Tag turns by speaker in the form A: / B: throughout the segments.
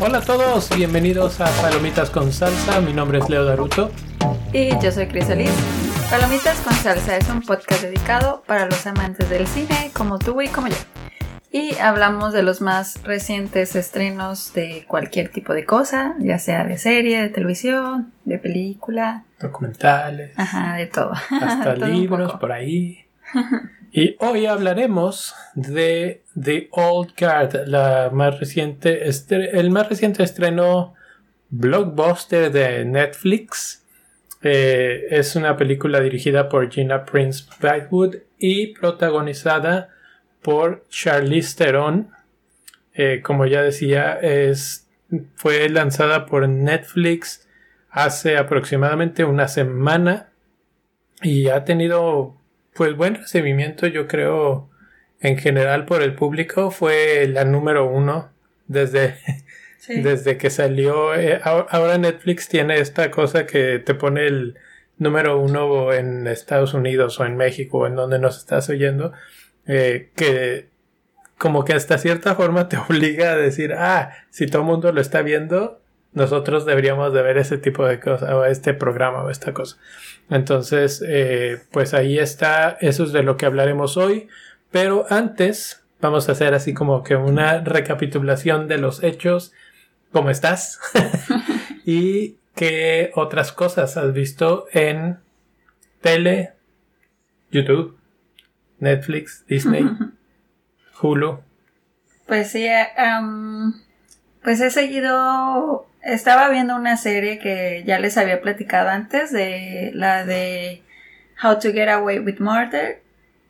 A: Hola a todos, bienvenidos a Palomitas con Salsa. Mi nombre es Leo Daruto.
B: Y yo soy Crisolis. Palomitas con Salsa es un podcast dedicado para los amantes del cine como tú y como yo. Y hablamos de los más recientes estrenos de cualquier tipo de cosa, ya sea de serie, de televisión, de película.
A: Documentales.
B: Ajá, de todo.
A: Hasta
B: Todo
A: libros por ahí. Y hoy hablaremos de The Old Guard, la más reciente el más reciente estreno blockbuster de Netflix. Eh, es una película dirigida por Gina Prince Bythewood y protagonizada por Charlize Theron. Eh, como ya decía, es, fue lanzada por Netflix hace aproximadamente una semana y ha tenido pues buen recibimiento yo creo en general por el público fue la número uno desde,
B: Sí.
A: desde que salió Eh, ahora ahora Netflix tiene esta cosa que te pone el número uno en Estados Unidos o en México o en donde nos estás oyendo eh, que como que hasta cierta forma te obliga a decir ah si todo el mundo lo está viendo nosotros deberíamos de ver ese tipo de cosas o este programa o esta cosa entonces, eh, pues ahí está, eso es de lo que hablaremos hoy. Pero antes, vamos a hacer así como que una recapitulación de los hechos. ¿Cómo estás? y qué otras cosas has visto en tele, YouTube, Netflix, Disney, Hulu.
B: Pues sí, am, pues he seguido, estaba viendo una serie que ya les había platicado antes, de la de How to Get Away with Murder,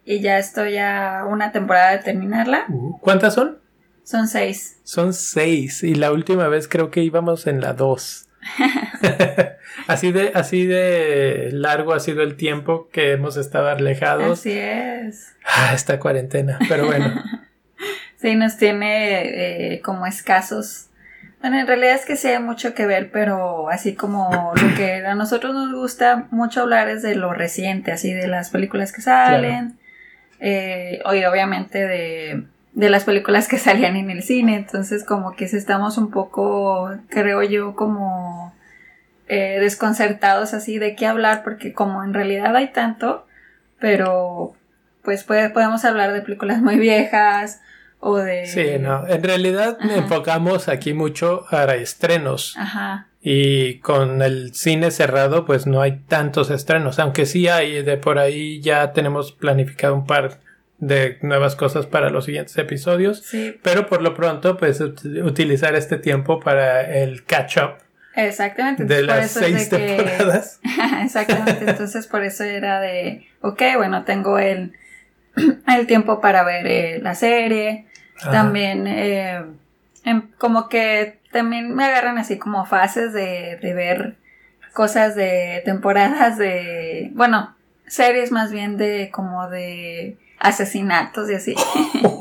B: y ya estoy a una temporada de terminarla.
A: Uh, ¿Cuántas son?
B: Son seis.
A: Son seis. Y la última vez creo que íbamos en la dos. así de, así de largo ha sido el tiempo que hemos estado alejados.
B: Así es.
A: Ah, esta cuarentena. Pero bueno.
B: Sí, nos tiene eh, como escasos. Bueno, en realidad es que sí hay mucho que ver, pero así como lo que a nosotros nos gusta mucho hablar es de lo reciente, así de las películas que salen, eh, y obviamente de, de las películas que salían en el cine, entonces como que estamos un poco, creo yo, como eh, desconcertados así de qué hablar, porque como en realidad hay tanto, pero pues puede- podemos hablar de películas muy viejas o de...
A: Sí, no. En realidad
B: Ajá.
A: enfocamos aquí mucho a estrenos.
B: Ajá,
A: Y con el cine cerrado, pues no hay tantos estrenos. Aunque sí hay de por ahí, ya tenemos planificado un par de nuevas cosas para los siguientes episodios.
B: sí,
A: Pero por lo pronto, pues ut- utilizar este tiempo para el catch up
B: exactamente.
A: de
B: entonces,
A: las seis
B: de que-
A: temporadas.
B: Exactamente, entonces por eso era de, ok, bueno, tengo el, el tiempo para ver eh, la serie,
A: Ajá.
B: también eh, em- como que también me agarran así como fases de, de ver cosas de temporadas de, bueno, series más bien de como de asesinatos y así.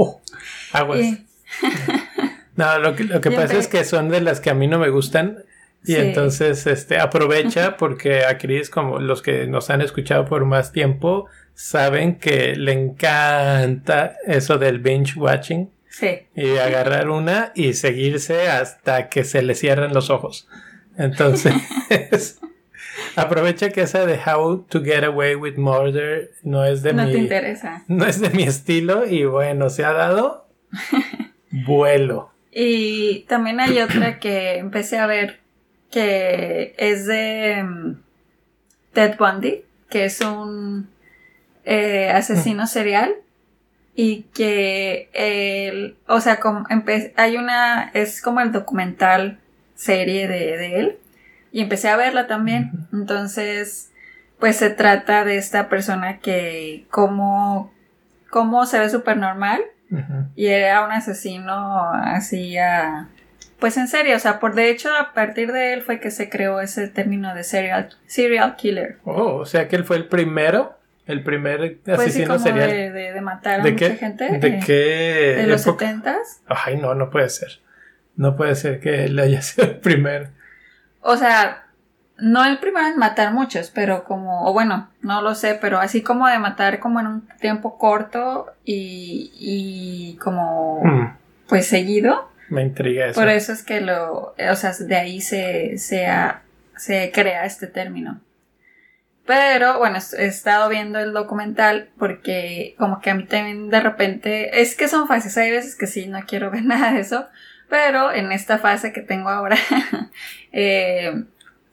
A: Aguas.
B: Y-
A: No, lo que, lo que pasa es que son de las que a mí no me gustan. Y
B: Sí.
A: entonces, este, aprovecha porque a Chris, como los que nos han escuchado por más tiempo, saben que le encanta eso del binge watching
B: sí,
A: y agarrar una y seguirse hasta que se le cierren los ojos. Entonces, aprovecha que esa de How to Get Away with Murder no es de
B: no
A: mi
B: te interesa.
A: no es de mi estilo y bueno, se ha dado vuelo.
B: Y también hay otra que empecé a ver que es de mm, Ted Bundy, que es un eh, asesino serial y que él, o sea, como hay una, es como el documental serie de, de él y empecé a verla también. Entonces, pues se trata de esta persona que como, como se ve súper normal y era un asesino así a... Pues en serio, o sea, por de hecho a partir de él fue que se creó ese término de serial, serial killer.
A: Oh, o sea que él fue el primero, el primer
B: Pues sí,
A: asesino
B: como
A: serial.
B: de, de- de matar a
A: ¿De
B: mucha
A: qué?
B: gente.
A: ¿De qué
B: de los setentas.
A: Ay, no, no puede ser. No puede ser que él haya sido el primero.
B: O sea, no el primero en matar muchos, pero como, o bueno, no lo sé, pero así como de matar como en un tiempo corto y, y como,
A: Mm,
B: pues seguido.
A: me intriga eso.
B: Por eso es que lo, o sea, de ahí se, se, ha- se crea este término. Pero bueno, he estado viendo el documental porque como que a mí también de repente, es que son fases, hay veces que sí, no quiero ver nada de eso, pero en esta fase que tengo ahora, eh,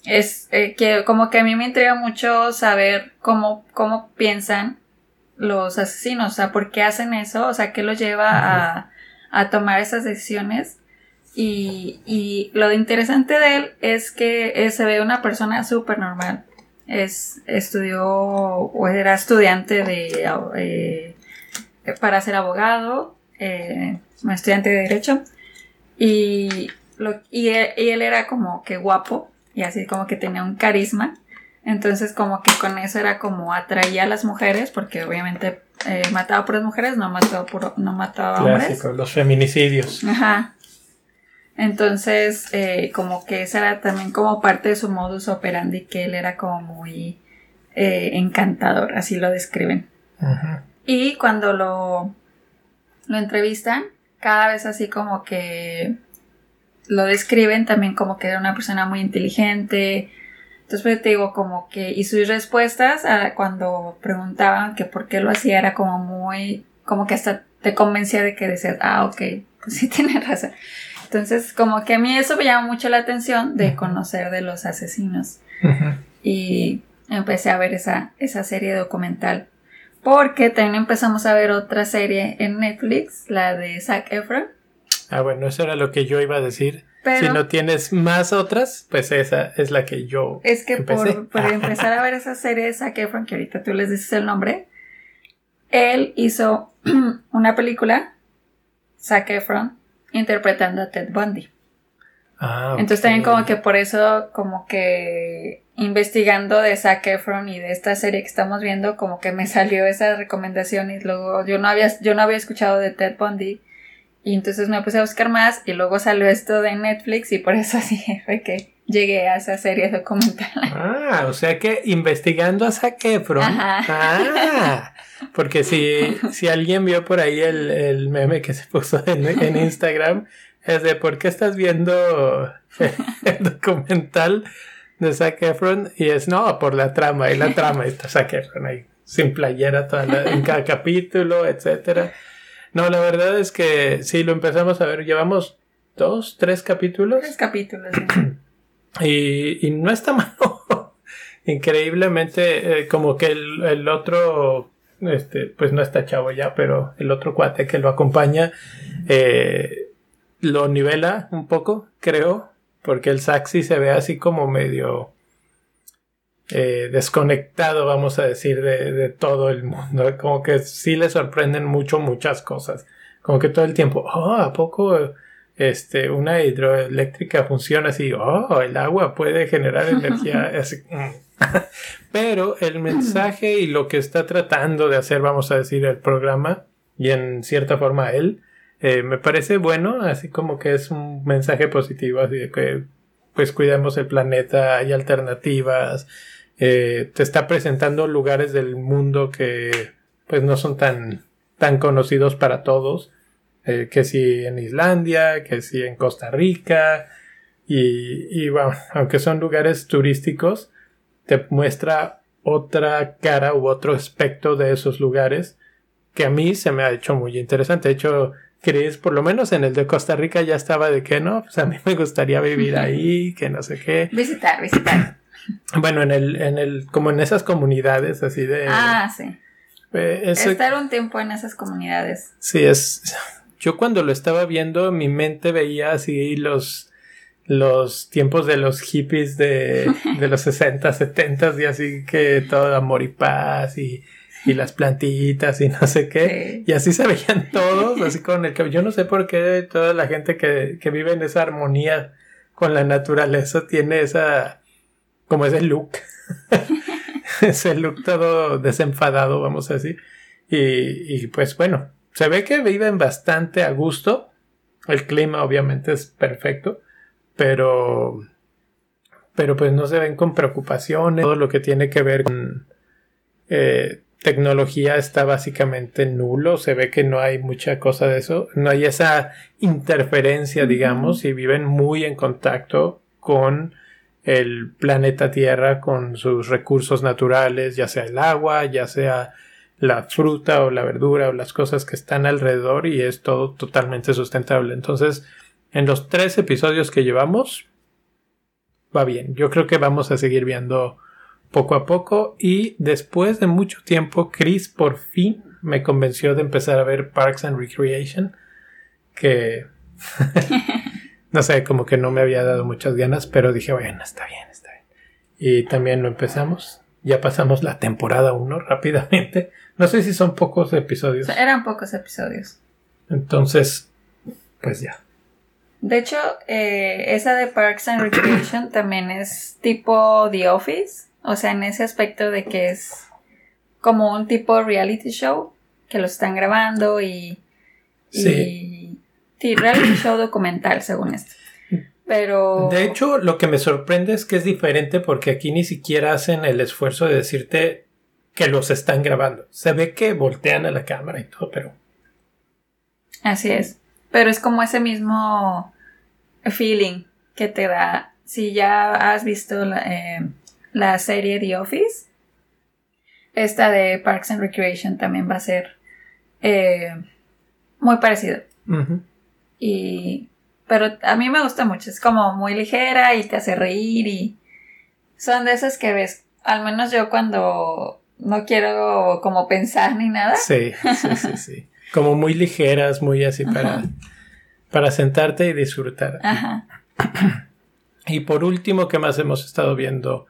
B: es eh, que como que a mí me intriga mucho saber cómo, cómo piensan los asesinos, o sea, por qué hacen eso, o sea, qué los lleva a, a tomar esas decisiones. Y, y lo interesante de él es que eh, se ve una persona súper normal. Es, estudió o era estudiante de, eh, para ser abogado, estudiante de derecho. Y, lo, y, él, y él era como que guapo y así como que tenía un carisma. Entonces como que con eso era como atraía a las mujeres porque obviamente eh, mataba por las mujeres, no mataba, por, no mataba a hombres.
A: Clásico, los feminicidios.
B: Ajá. Entonces, eh, como que esa era también como parte de su modus operandi, que él era como muy eh, encantador, así lo describen.
A: Ujú.
B: Y cuando lo, lo entrevistan, cada vez así como que lo describen también como que era una persona muy inteligente. Entonces, pues, te digo, como que, y sus respuestas a- cuando preguntaban que por qué lo hacía era como muy, como que hasta te convencía de que decías, ah, ok, pues sí tiene razón. Entonces, como que a mí eso me llama mucho la atención de conocer de los asesinos y empecé a ver esa, esa serie documental. Porque también empezamos a ver otra serie en Netflix, la de Zac Efron.
A: Ah, bueno, eso era lo que yo iba a decir.
B: Pero
A: Si no tienes más otras, pues esa es la que yo
B: es que
A: empecé.
B: por, por empezar a ver esa serie de Zac Efron, que ahorita tú les dices el nombre, él hizo una película, Zac Efron, interpretando a Ted Bundy.
A: Ah,
B: Entonces también como que por eso como que investigando de Zac Efron y de esta serie que estamos viendo como que me salió esa recomendación y luego yo no había yo no había escuchado de Ted Bundy y entonces me puse a buscar más y luego salió esto de Netflix y por eso así fue que llegué a esa serie documental.
A: Ah, o sea que investigando a Zac Efron.
B: Ajá.
A: Ah, porque si, si alguien vio por ahí el, el meme que se puso en, en Instagram, es de por qué estás viendo el documental de Zac Efron y es no, por la trama, y la trama está Zac Efron ahí, sin playera toda la- en cada capítulo, etcétera. No, la verdad es que sí, lo empezamos a ver, llevamos dos, tres capítulos.
B: Tres capítulos.
A: Y, y no está malo. Increíblemente, eh, como que el, el otro, este, pues no está chavo ya, pero el otro cuate que lo acompaña, eh, lo nivela un poco, creo, porque el Saxi se ve así como medio eh, desconectado, vamos a decir, de, de todo el mundo. Como que sí le sorprenden mucho muchas cosas. Como que todo el tiempo, oh, ¿a poco este, una hidroeléctrica funciona así? Oh, el agua puede generar energía. así, mm. Pero el mensaje y lo que está tratando de hacer, vamos a decir, el programa, y en cierta forma él, eh, me parece bueno, así como que es un mensaje positivo, así de que pues cuidemos el planeta, hay alternativas, eh, te está presentando lugares del mundo que pues no son tan, tan conocidos para todos, eh, que si en Islandia, que si en Costa Rica, y, y bueno, aunque son lugares turísticos, te muestra otra cara u otro aspecto de esos lugares que a mí se me ha hecho muy interesante. De hecho, Chris, por lo menos en el de Costa Rica ya estaba de que no, pues a mí me gustaría vivir ahí, que no sé qué.
B: Visitar, visitar.
A: Bueno, en el, en el, como en esas comunidades así de...
B: Ah, sí.
A: eh,
B: Estar un tiempo en esas comunidades.
A: Sí, es. Yo cuando lo estaba viendo, mi mente veía así los los tiempos de los hippies de, de los 60, 70 y así que todo amor y paz y, y las plantitas y no sé qué.
B: Sí.
A: Y así se veían todos, así con el cabello. Yo no sé por qué toda la gente que, que vive en esa armonía con la naturaleza tiene esa, como ese look. ese look todo desenfadado, vamos a decir. Y, y pues bueno, se ve que viven bastante a gusto. El clima obviamente es perfecto. Pero, pero pues no se ven con preocupaciones. Todo lo que tiene que ver con eh, tecnología está básicamente nulo. Se ve que no hay mucha cosa de eso. No hay esa interferencia, digamos, y viven muy en contacto con el planeta Tierra, con sus recursos naturales, ya sea el agua, ya sea la fruta o la verdura o las cosas que están alrededor y es todo totalmente sustentable. Entonces, en los tres episodios que llevamos, va bien. Yo creo que vamos a seguir viendo poco a poco y después de mucho tiempo Chris por fin me convenció de empezar a ver Parks and Recreation que no sé, como que no me había dado muchas ganas, pero dije, bueno, está bien, está bien. Y también lo empezamos. Ya pasamos la temporada 1 rápidamente. No sé si son pocos episodios.
B: Eran pocos episodios.
A: Entonces, pues ya.
B: De hecho, eh, esa de Parks and Recreation también es tipo The Office. O sea, en ese aspecto de que es como un tipo reality show que lo están grabando y. Sí. sí, reality show documental, según esto. Pero.
A: De hecho, lo que me sorprende es que es diferente porque aquí ni siquiera hacen el esfuerzo de decirte que los están grabando. Se ve que voltean a la cámara y todo, pero.
B: Así es. Pero es como ese mismo feeling que te da si ya has visto la, eh, la serie The Office. Esta de Parks and Recreation también va a ser eh, muy parecido. Y. Pero a mí me gusta mucho. Es como muy ligera y te hace reír. Y. Son de esas que ves. Al menos yo cuando no quiero como pensar ni nada.
A: Sí, sí, sí, sí. Como muy ligeras, muy así para, para sentarte y disfrutar. Ajá. Y por último, ¿qué más hemos estado viendo?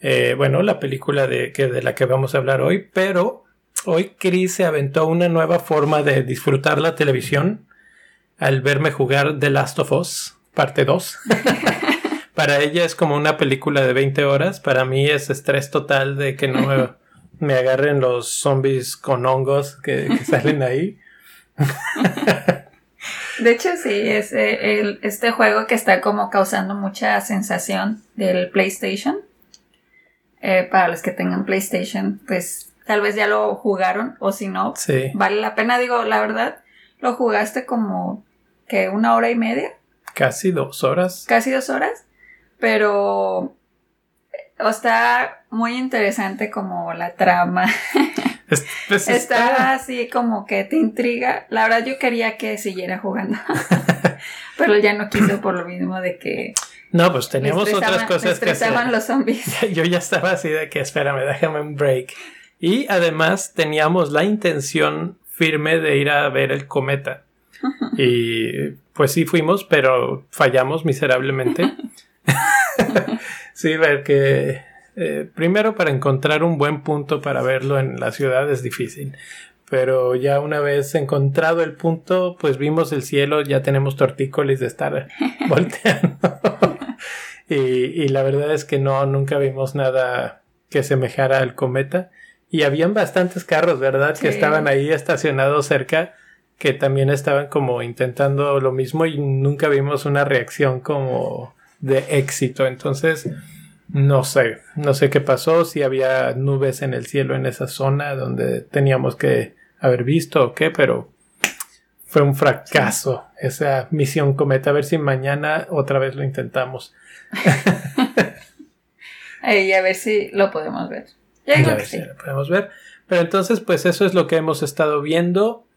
A: Eh, bueno, la película de, que, de la que vamos a hablar hoy, pero hoy Chris se aventó una nueva forma de disfrutar la televisión al verme jugar The Last of Us, parte 2. para ella es como una película de 20 horas, para mí es estrés total de que no me, agarren los zombies con hongos que, salen ahí.
B: De hecho, sí, es eh, este juego que está como causando mucha sensación del PlayStation. Eh, para los que tengan PlayStation, pues tal vez ya lo jugaron o si no, vale la pena. Digo, la verdad, lo jugaste como que una hora y media.
A: Casi dos horas.
B: Casi dos horas. Pero está muy interesante como la trama. Pues, está... así como que te intriga. La verdad yo quería que siguiera jugando. pero ya no quiso por lo mismo de que
A: no, pues teníamos otras cosas que hacer.
B: los zombies.
A: Yo ya estaba así de que espérame, déjame un break. Y además teníamos la intención firme de ir a ver el cometa. Y pues sí fuimos, pero fallamos miserablemente. sí, ver que eh, primero para encontrar un buen punto para verlo en la ciudad es difícil. Pero ya una vez encontrado el punto, pues vimos el cielo, ya tenemos tortícolis de estar volteando. y, la verdad es que no, nunca vimos nada que semejara al cometa. Y habían bastantes carros, ¿verdad? Que estaban ahí estacionados cerca, que también estaban como intentando lo mismo y nunca vimos una reacción como de éxito. Entonces, no sé, no sé qué pasó, si había nubes en el cielo en esa zona donde teníamos que haber visto o qué, pero fue un fracaso esa misión cometa. A ver si mañana otra vez lo intentamos.
B: y a ver si lo podemos ver.
A: Ya, a ver si lo podemos ver. Pero entonces, pues eso es lo que hemos estado viendo.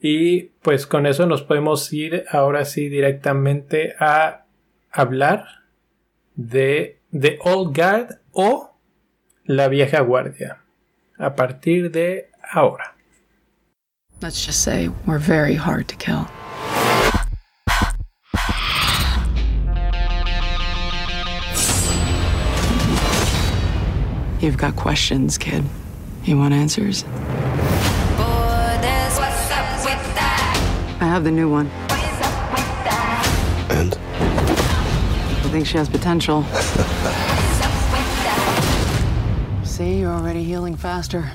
A: Y pues con eso nos podemos ir ahora sí directamente a hablar de The Old Guard o La Vieja Guardia. A partir de ahora. Let's just say we're very hard to kill. You've got questions, kid. You want answers? I have the new one. And? I think she has potential. See, you're already healing faster.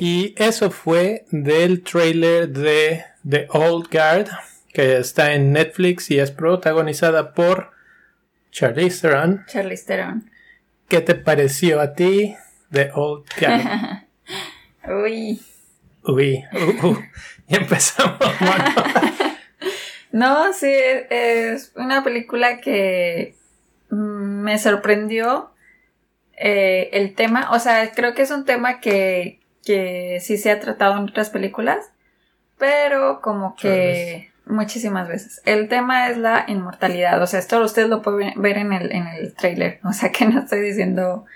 A: Y eso fue del trailer de The Old Guard, que está en Netflix y es protagonizada por Charlize Theron.
B: Charlize Theron.
A: ¿Qué te pareció a ti de Old Piano?
B: Uy.
A: Uy, uh, uh, y empezamos.
B: no, sí, es una película que mm, me sorprendió eh, el tema. O sea, creo que es un tema que, que sí se ha tratado en otras películas, pero como que muchísimas veces. El tema es la inmortalidad. O sea, esto ustedes lo pueden ver en el, en el trailer. O sea, que no estoy diciendo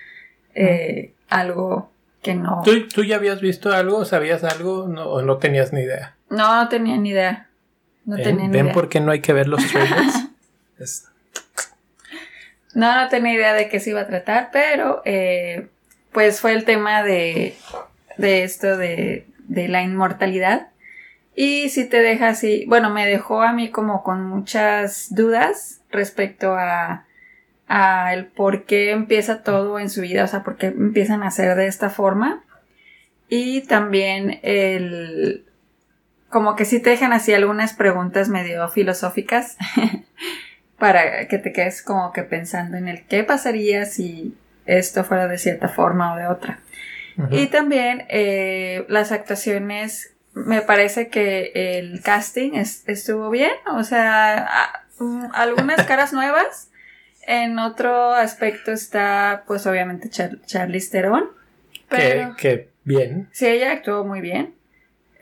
B: eh, algo que no.
A: ¿Tú, ya habías visto algo? ¿Sabías algo o no tenías ni idea?
B: No, no tenía ni idea. No tenía
A: ni ¿Ven por qué no hay que ver los trailers?
B: No, no tenía idea de qué se iba a tratar, pero eh, pues fue el tema de, de esto de, de la inmortalidad. Y si te deja así, bueno, me dejó a mí como con muchas dudas respecto a, a el por qué empieza todo en su vida, o sea, por qué empiezan a ser de esta forma. Y también el, como que si te dejan así algunas preguntas medio filosóficas para que te quedes como que pensando en el qué pasaría si esto fuera de cierta forma o de otra. Y también eh, las actuaciones me parece que el casting estuvo bien, o sea, mm, algunas caras nuevas. En otro aspecto está, pues obviamente, Char Charlize Theron.
A: Pero, que, bien.
B: Sí, ella actuó muy bien.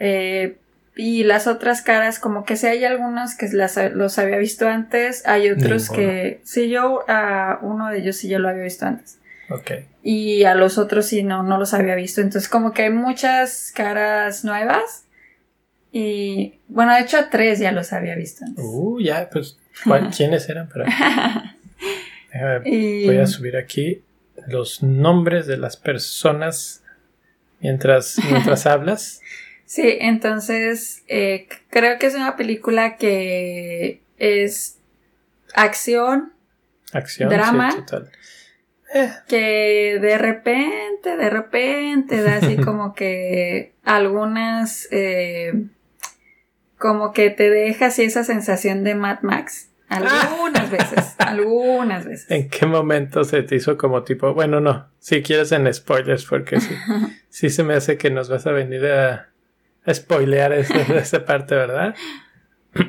B: Eh, y las otras caras, como que sí hay algunos que las, los había visto antes, hay otros que, sí, yo a uno de ellos sí yo lo había visto antes.
A: Okay.
B: Y a los otros sí no, no los había visto. Entonces como que hay muchas caras nuevas y bueno, de hecho tres ya los había visto antes.
A: Uh, ya, pues, ¿quiénes eran? Voy a subir aquí los nombres de las personas mientras, mientras hablas.
B: Sí, entonces eh, creo que es una película que es acción,
A: acción
B: drama, eh. que de repente, de repente da así como que algunas eh, como que te deja así esa sensación de Mad Max. Algunas veces, algunas veces.
A: ¿En qué momento se te hizo como tipo, bueno, no, si quieres en spoilers, porque sí, sí se me hace que nos vas a venir a, spoilear esa, parte, ¿verdad?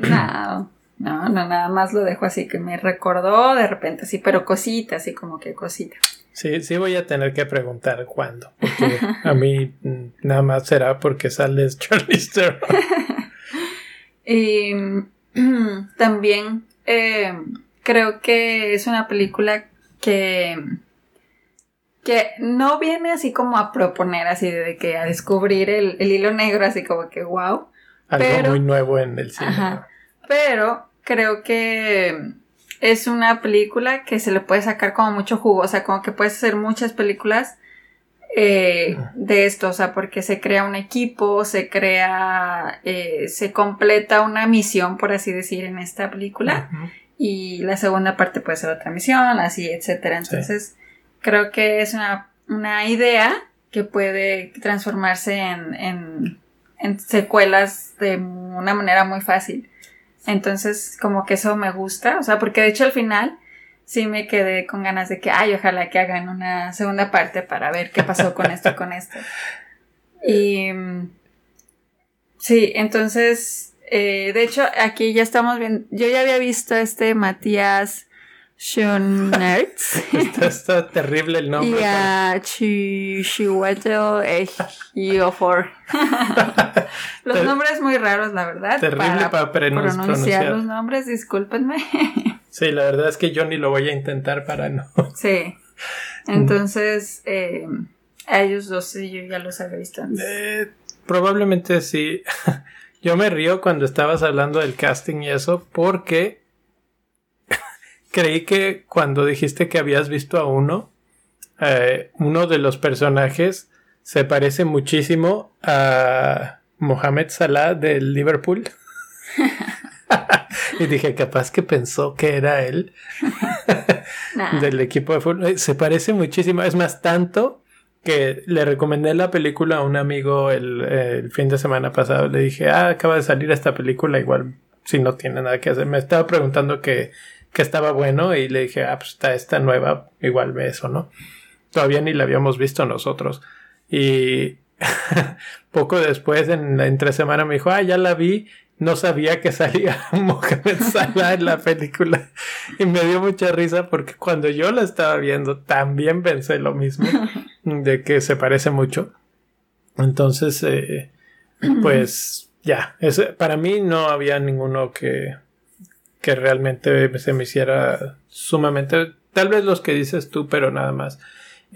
B: No, no, no, nada más lo dejo así, que me recordó de repente, sí, pero cosita, así como que cosita.
A: Sí, sí voy a tener que preguntar cuándo, porque a mí nada más será porque sales Charlie
B: y también eh, creo que es una película que, que no viene así como a proponer, así de que a descubrir el, hilo negro, así como que wow.
A: Algo muy nuevo en el cine.
B: pero creo que es una película que se le puede sacar como mucho jugo, o sea, como que puedes hacer muchas películas eh, de esto, o sea, porque se crea un equipo, se crea, eh, se completa una misión, por así decir, en esta película. Y la segunda parte puede ser otra misión, así, etcétera. Entonces, creo que es una, una, idea que puede transformarse en, en, en secuelas de una manera muy fácil. Entonces, como que eso me gusta, o sea, porque de hecho al final sí me quedé con ganas de que, ay, ojalá que hagan una segunda parte para ver qué pasó con esto, con esto. Y sí, entonces, eh, de hecho, aquí ya estamos viendo, yo ya había visto este Matías Schoenertz.
A: está, está, terrible el nombre.
B: Y a Chihuahua Ejiofor. los nombres muy raros, la verdad.
A: Terrible para, pronunciar
B: los nombres, discúlpenme.
A: Sí, la verdad es que yo ni lo voy a intentar para no.
B: Sí. Entonces, eh, a ellos dos sí, yo ya los había visto antes.
A: Eh, probablemente sí. yo me río cuando estabas hablando del casting y eso porque creí que cuando dijiste que habías visto a uno, eh, uno de los personajes se parece muchísimo a Mohamed Salah del Liverpool. y dije, capaz que pensó que era él del equipo de fútbol. Se parece muchísimo, es más, tanto que le recomendé la película a un amigo el, fin de semana pasado. Le dije, ah, acaba de salir esta película, igual si no tiene nada que hacer. Me estaba preguntando que, que estaba bueno y le dije, ah, pues está esta nueva, igual ve eso, ¿no? Todavía ni la habíamos visto nosotros. Y poco después, en la entre semana, me dijo, ah, ya la vi, no sabía que salía Mohamed Salah en la película. Y me dio mucha risa porque cuando yo la estaba viendo, también pensé lo mismo, de que se parece mucho. Entonces, eh, pues ya, para mí no había ninguno que, que realmente se me hiciera sumamente, tal vez los que dices tú, pero nada más.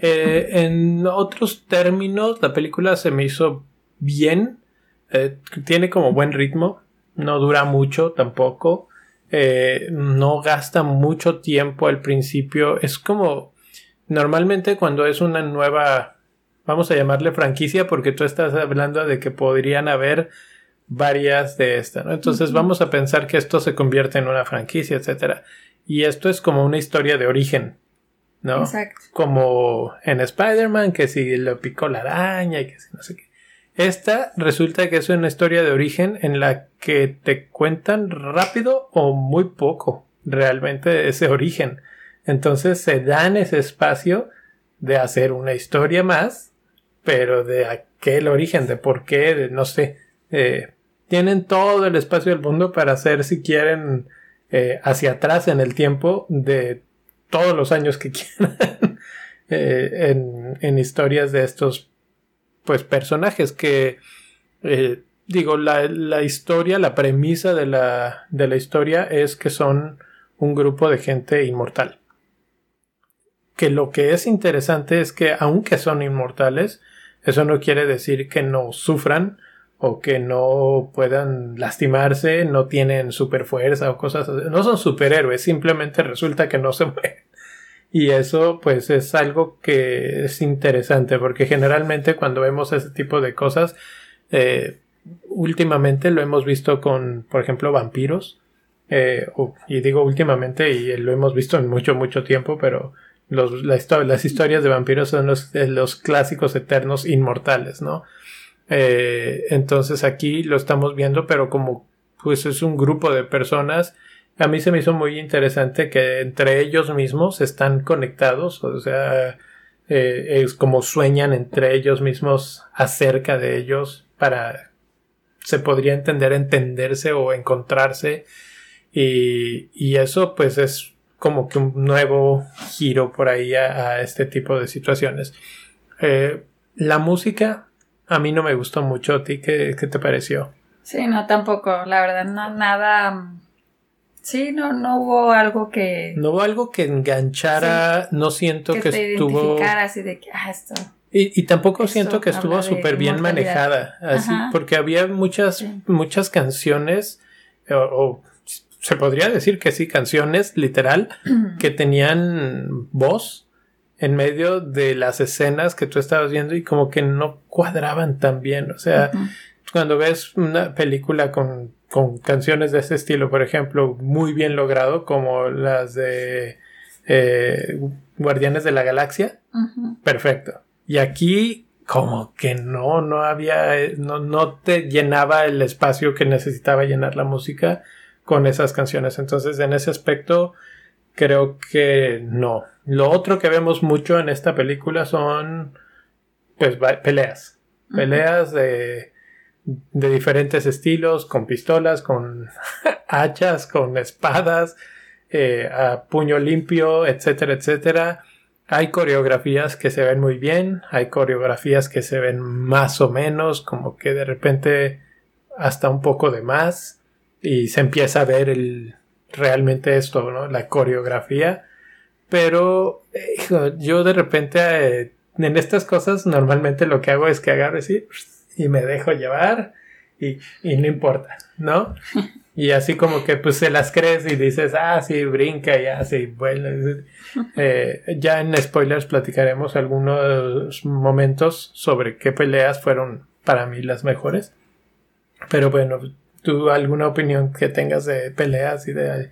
A: Eh, en otros términos, la película se me hizo bien, eh, tiene como buen ritmo, no dura mucho tampoco, eh, no gasta mucho tiempo al principio, es como normalmente cuando es una nueva, vamos a llamarle franquicia, porque tú estás hablando de que podrían haber varias de estas, ¿no? Entonces vamos a pensar que esto se convierte en una franquicia, etcétera. Y esto es como una historia de origen, ¿no? Exacto. Como en Spider-Man, que si lo picó la araña y que si no sé qué. Esta resulta que es una historia de origen en la que te cuentan rápido o muy poco realmente ese origen. Entonces se dan ese espacio de hacer una historia más, pero de aquel origen, de por qué, de no sé. Eh, tienen todo el espacio del mundo para hacer, si quieren, eh, hacia atrás en el tiempo de todos los años que quieran eh, en, historias de estos pues personajes que eh, digo la, la, historia la premisa de la, de la historia es que son un grupo de gente inmortal. Que lo que es interesante es que aunque son inmortales eso no quiere decir que no sufran o que no puedan lastimarse, no tienen super fuerza o cosas así. No son superhéroes, simplemente resulta que no se mueren. Y eso pues es algo que es interesante porque generalmente cuando vemos ese tipo de cosas, eh, últimamente lo hemos visto con, por ejemplo, vampiros. Eh, y digo últimamente y lo hemos visto en mucho, mucho tiempo, pero los, las historias de vampiros son los, los clásicos eternos inmortales, ¿no? Eh, entonces aquí lo estamos viendo, pero como pues es un grupo de personas, a mí se me hizo muy interesante que entre ellos mismos están conectados, o sea, eh, es como sueñan entre ellos mismos acerca de ellos para se podría entender entenderse o encontrarse y, y eso pues es como que un nuevo giro por ahí a, este tipo de situaciones. Eh, la música a mí no me gustó mucho. ¿A ti qué, te pareció?
B: Sí, no, tampoco. La verdad, no, nada. Sí, no, no hubo algo que.
A: No hubo algo que enganchara. No siento que, que estuvo.
B: así de que, ah, esto.
A: Y, y tampoco siento que estuvo súper bien manejada. Así, porque había muchas, muchas canciones. o, se podría decir que sí, canciones literal que tenían voz en medio de las escenas que tú estabas viendo y como que no cuadraban tan bien. O sea, cuando ves una película con, con, canciones de ese estilo, por ejemplo, muy bien logrado, como las de eh, Guardianes de la Galaxia, perfecto. Y aquí como que no, no había, no, no te llenaba el espacio que necesitaba llenar la música con esas canciones. Entonces, en ese aspecto, creo que no. Lo otro que vemos mucho en esta película son pues peleas. Peleas de, de diferentes estilos, con pistolas, con hachas, con espadas, eh, a puño limpio, etcétera, etcétera. Hay coreografías que se ven muy bien, hay coreografías que se ven más o menos, como que de repente hasta un poco de más y se empieza a ver el, realmente esto, ¿no? La coreografía. Pero yo de repente eh, en estas cosas normalmente lo que hago es que agarro así y me dejo llevar y, no importa, ¿no? Y así como que pues se las crees y dices, ah, sí, brinca y así, bueno. Eh, ya en spoilers platicaremos algunos momentos sobre qué peleas fueron para mí las mejores. Pero bueno, ¿Tú alguna opinión que tengas de peleas y de,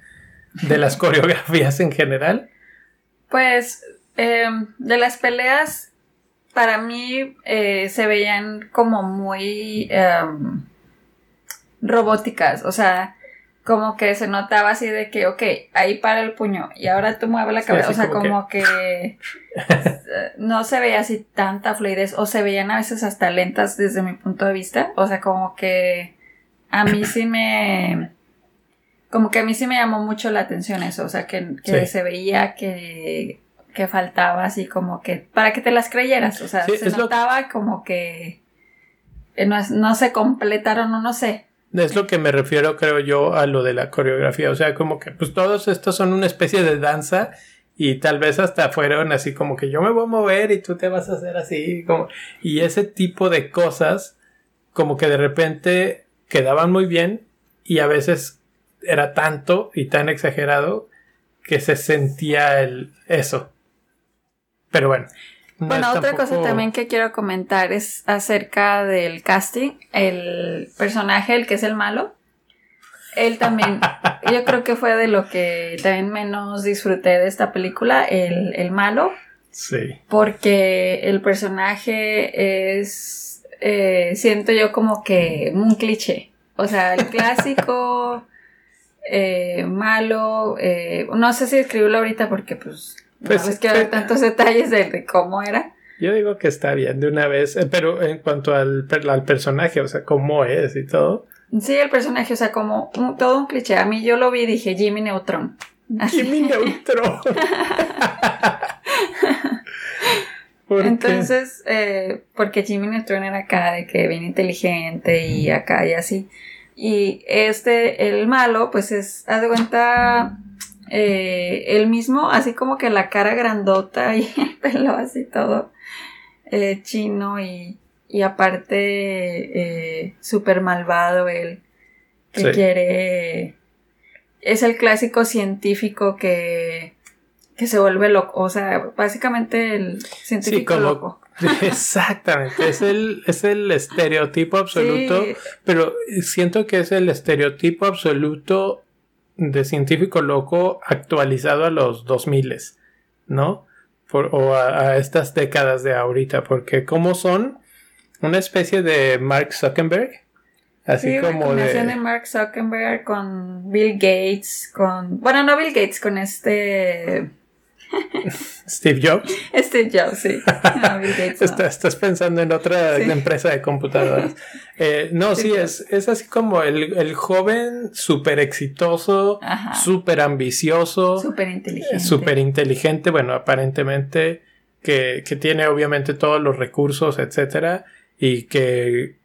A: de las coreografías en general?
B: Pues em, de las peleas, para mí eh, se veían como muy em, robóticas, o sea, como que se notaba así de que, ok, ahí para el puño y ahora tú mueves la cabeza, o sea, como, que, no se veía así tanta fluidez o se veían a veces hasta lentas desde mi punto de vista, o sea, como que a mí sí me, como que a mí sí me llamó mucho la atención eso, o sea, que, se veía que, que faltaba así como que, para que te las creyeras, o sea, se notaba como que no, no se completaron o no sé,
A: es lo que me refiero, creo yo, a lo de la coreografía. O sea, como que pues todos estos son una especie de danza y tal vez hasta fueron así como que yo me voy a mover y tú te vas a hacer así. Como... Y ese tipo de cosas como que de repente quedaban muy bien y a veces era tanto y tan exagerado que se sentía el eso. Pero bueno,
B: bueno, otra cosa también que quiero comentar es acerca del casting. El personaje, el que es el malo, él también, yo creo que fue de lo que también menos disfruté de esta película, el, el malo.
A: Sí.
B: Porque el personaje es, eh, siento yo como que un cliché. O sea, el clásico eh, malo, eh, no sé si escribirlo ahorita porque pues pues, no es que hay tantos detalles de, cómo era.
A: Yo digo que está bien de una vez, eh, pero en cuanto al, al personaje, o sea, cómo es y todo.
B: Sí, el personaje, o sea, como todo un cliché. A mí yo lo vi y dije Jimmy Neutron.
A: Jimmy Neutron.
B: Entonces, eh, porque Jimmy Neutron era acá de que bien inteligente y acá y así. Y este, el malo, pues es, haz de cuenta, eh, él mismo, así como que la cara grandota y el pelo así todo eh, chino y, y aparte eh, súper malvado él, que quiere... Es el clásico científico que, que se vuelve loco, o sea, básicamente el científico loco.
A: Exactamente, es el, es el estereotipo absoluto, pero siento que es el estereotipo absoluto de científico loco actualizado a los 2000, ¿no? Por, o a, estas décadas de ahorita, porque como son una especie de Mark Zuckerberg, así como
B: de... de Mark Zuckerberg con Bill Gates, con... Bueno, no Bill Gates, con este...
A: Steve Jobs.
B: Steve Jobs, sí.
A: estás pensando en otra empresa de computadoras. Eh, no, sí, es, es así como el, joven súper exitoso, súper ambicioso.
B: Súper inteligente.
A: Súper inteligente, bueno, aparentemente que, que tiene obviamente todos los recursos, etcétera, y que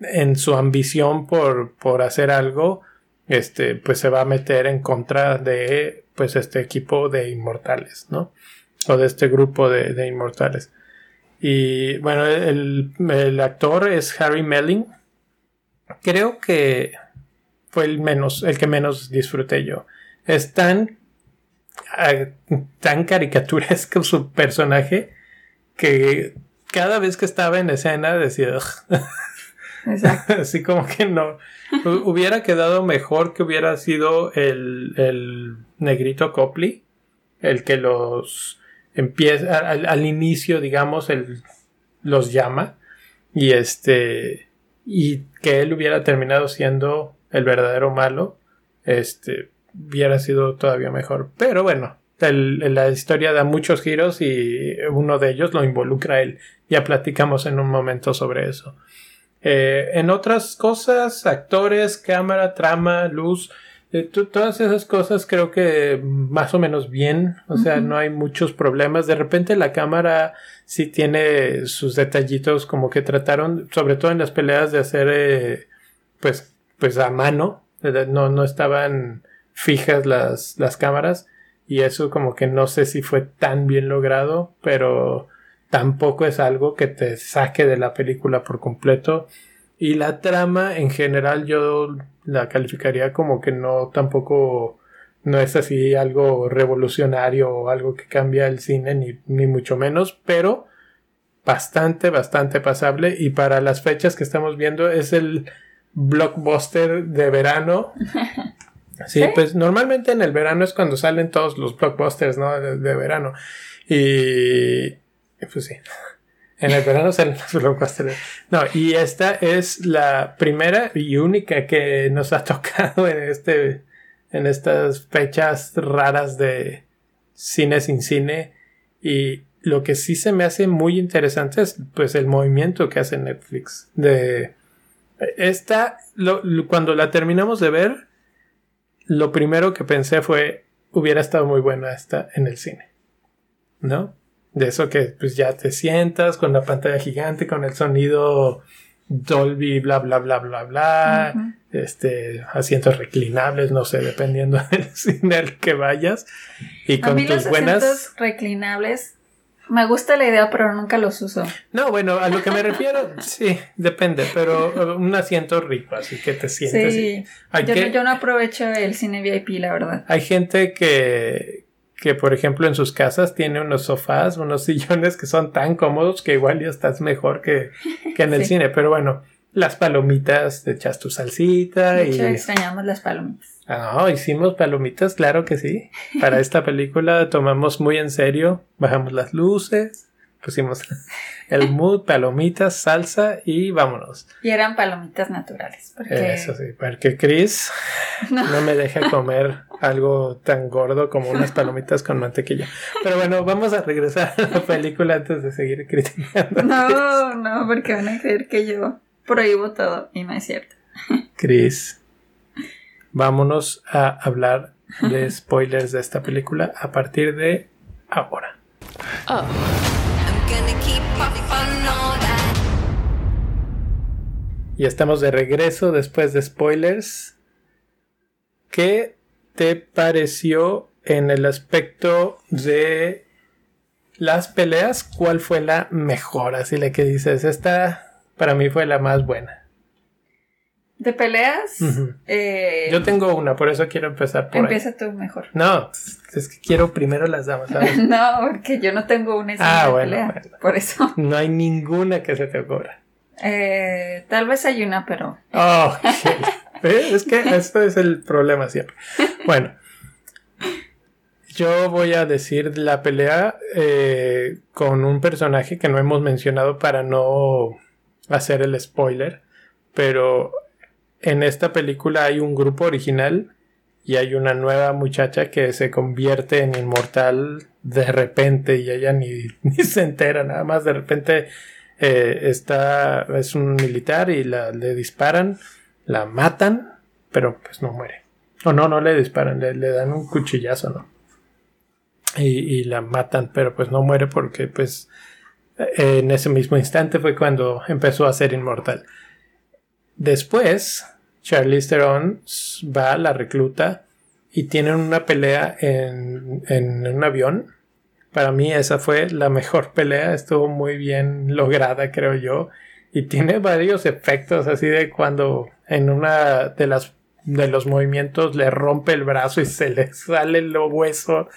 A: en su ambición por, por hacer algo, este, pues se va a meter en contra de, pues, este equipo de inmortales, ¿no? O de este grupo de, de inmortales. Y bueno, el, actor es Harry Melling. Creo que fue el menos, el que menos disfruté yo. Es tan, tan caricaturesco su personaje que cada vez que estaba en escena decía, así como que no, hubiera quedado mejor que hubiera sido el, el negrito Copley, el que los empieza al, inicio, digamos, él los llama y este y que él hubiera terminado siendo el verdadero malo, este hubiera sido todavía mejor. Pero bueno, la historia da muchos giros y uno de ellos lo involucra él. Ya platicamos en un momento sobre eso. Eh, en otras cosas, actores, cámara, trama, luz, todas esas cosas creo que más o menos bien, o sea, no hay muchos problemas. De repente la cámara sí tiene sus detallitos como que trataron, sobre todo en las peleas de hacer, eh, pues, pues a mano, no, no estaban fijas las, las cámaras y eso como que no sé si fue tan bien logrado, pero tampoco es algo que te saque de la película por completo. Y la trama en general yo la calificaría como que no tampoco no es así algo revolucionario o algo que cambia el cine ni, ni mucho menos, pero bastante, bastante pasable y para las fechas que estamos viendo es el blockbuster de verano. Sí, pues normalmente en el verano es cuando salen todos los blockbusters, ¿no? De, de verano. Y pues sí. En el verano salen los blockbusters. No, y esta es la primera y única que nos ha tocado en este en estas fechas raras de cine sin cine y lo que sí se me hace muy interesante es pues el movimiento que hace Netflix de esta cuando la terminamos de ver lo primero que pensé fue hubiera estado muy buena esta en el cine ¿no? De eso que pues ya te sientas con la pantalla gigante, con el sonido Dolby, bla, bla, bla, bla, bla, este, asientos reclinables, no sé, dependiendo del cine al que vayas. Y con
B: A mí tus los buenas. Asientos reclinables me gusta la idea, pero nunca los uso.
A: No, bueno, a lo que me refiero, sí, depende, pero un asiento rico, así que te sientes. Sí,
B: yo, yo no aprovecho el cine VIP, la verdad.
A: Hay gente que, que por ejemplo en sus casas tiene unos sofás, unos sillones que son tan cómodos que igual ya estás mejor que, en el cine. Pero bueno, las palomitas, te echas tu salsita
B: de hecho, extrañamos las palomitas.
A: Ah, hicimos palomitas, claro que sí. Para esta película tomamos muy en serio, bajamos las luces, pusimos el mood, palomitas, salsa y vámonos.
B: Y eran palomitas naturales.
A: Porque... Eso sí, porque Chris no. me deja comer algo tan gordo como unas palomitas con mantequilla. Pero bueno, vamos a regresar a la película antes de seguir criticando.
B: No, no, porque van a creer que yo prohíbo todo y no es cierto.
A: Chris, vámonos a hablar de spoilers de esta película a partir de ahora. Oh. Y estamos de regreso después de spoilers. ¿Qué te pareció en el aspecto de las peleas? ¿Cuál fue la mejor? Así la que dices, esta para mí fue la más buena.
B: ¿De peleas?
A: Eh, Yo tengo una, por eso quiero empezar por
B: Empieza tú mejor.
A: No, es que quiero primero las damas,
B: no, porque yo no tengo una ah, de pelea. Por eso.
A: No hay ninguna que se te ocurra.
B: Eh, tal vez hay una, pero.
A: Oh, es que esto es el problema siempre. Bueno, yo voy a decir la pelea eh, con un personaje que no hemos mencionado para no hacer el spoiler, pero en esta película hay un grupo original y hay una nueva muchacha que se convierte en inmortal de repente y ella ni, se entera, nada más de repente eh, está, es un militar y la, le disparan, la matan, pero pues no muere. O no, no le disparan, le, dan un cuchillazo, ¿no? Y, y, la matan, pero pues no muere porque pues en ese mismo instante fue cuando empezó a ser inmortal. Después, Charlize Theron va, la recluta y tienen una pelea en, en un avión. Para mí esa fue la mejor pelea, estuvo muy bien lograda, creo yo. Y tiene varios efectos así de cuando en una de las de los movimientos le rompe el brazo y se le sale el hueso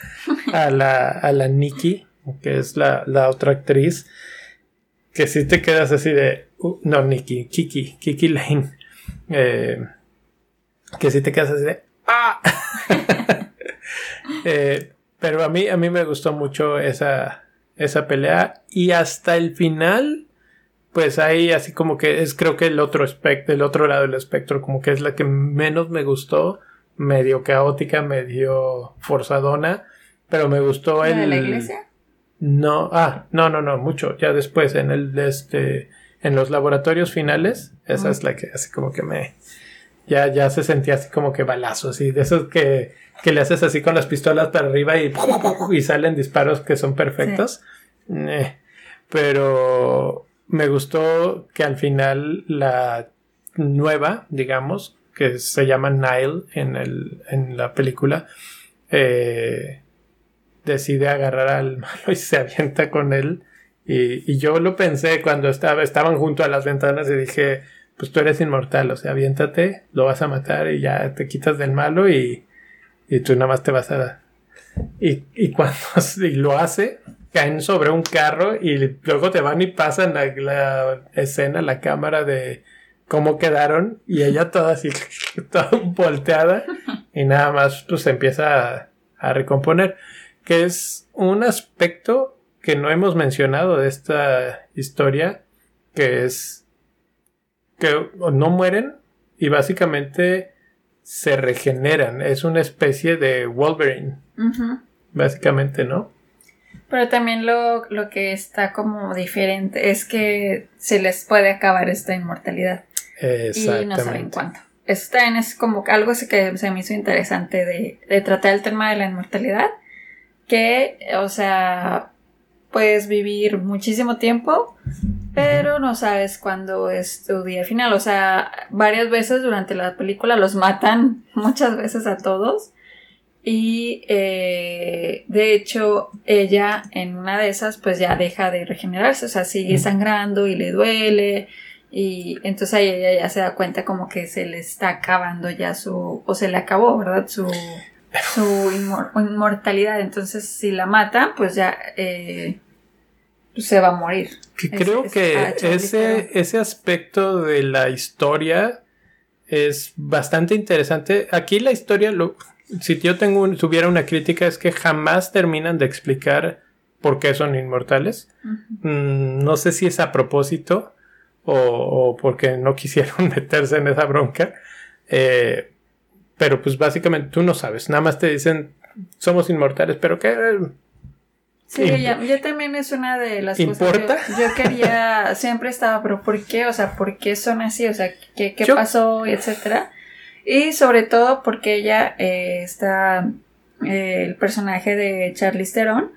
A: a la, a la Nikki, que es la, la otra actriz. Que si te quedas así de. Uh, no, Nikki, Kiki, Kiki Lane. Eh, que si te quedas así de. ¡Ah! Eh, pero a mí, a mí me gustó mucho esa, esa pelea. Y hasta el final, pues ahí así como que es creo que el otro espectro, el otro lado del espectro, como que es la que menos me gustó. Medio caótica, medio forzadona. Pero me gustó el.
B: ¿De la iglesia?
A: No, ah, no, no, no, mucho. Ya después, en el este, en los laboratorios finales, esa es la que así como que me, ya, ya se sentía así como que balazos, y de esos que, que le haces así con las pistolas para arriba y, y salen disparos que son perfectos. Eh, pero me gustó que al final la nueva, digamos, que se llama Nile en, el, en la película, eh, decide agarrar al malo y se avienta con él. Y, yo lo pensé cuando estaba, estaban junto a las ventanas y dije, pues tú eres inmortal, o sea, aviéntate, lo vas a matar y ya te quitas del malo y, y tú nada más te vas a... Y, y cuando lo hace, caen sobre un carro y luego te van y pasan la, la escena, la cámara de cómo quedaron y ella toda así, toda volteada y nada más pues empieza a, a recomponer que es un aspecto que no hemos mencionado de esta historia, que es que no mueren y básicamente se regeneran. Es una especie de Wolverine. Básicamente, ¿no?
B: Pero también lo, lo, que está como diferente es que se les puede acabar esta inmortalidad. Y no saben cuánto. Eso también es como algo que se me hizo interesante de, de tratar el tema de la inmortalidad. Que, o sea, puedes vivir muchísimo tiempo, pero no sabes cuándo es tu día final. O sea, varias veces durante la película los matan muchas veces a todos. Y eh, de hecho, ella en una de esas, pues ya deja de regenerarse, o sea, sigue sangrando y le duele. Y entonces ahí ella ya se da cuenta como que se le está acabando ya su, o se le acabó, ¿verdad? Su, su inmortalidad. Entonces, si la mata, pues ya eh, se va a morir.
A: Que creo que ese, ese aspecto de la historia es bastante interesante. Aquí la historia, lo, si yo tengo tuviera una crítica es que jamás terminan de explicar por qué son inmortales. Mm, no sé si es a propósito o, porque no quisieron meterse en esa bronca. Eh, pero pues básicamente tú no sabes. Nada más te dicen somos inmortales, pero que
B: Sí, ya, también es una de las
A: ¿Importa?
B: cosas que yo quería, siempre estaba, pero ¿por qué? O sea, ¿por qué son así? O sea, ¿qué, qué pasó? Etcétera. Y sobre todo porque ella eh, está, eh, el personaje de Charlize Theron,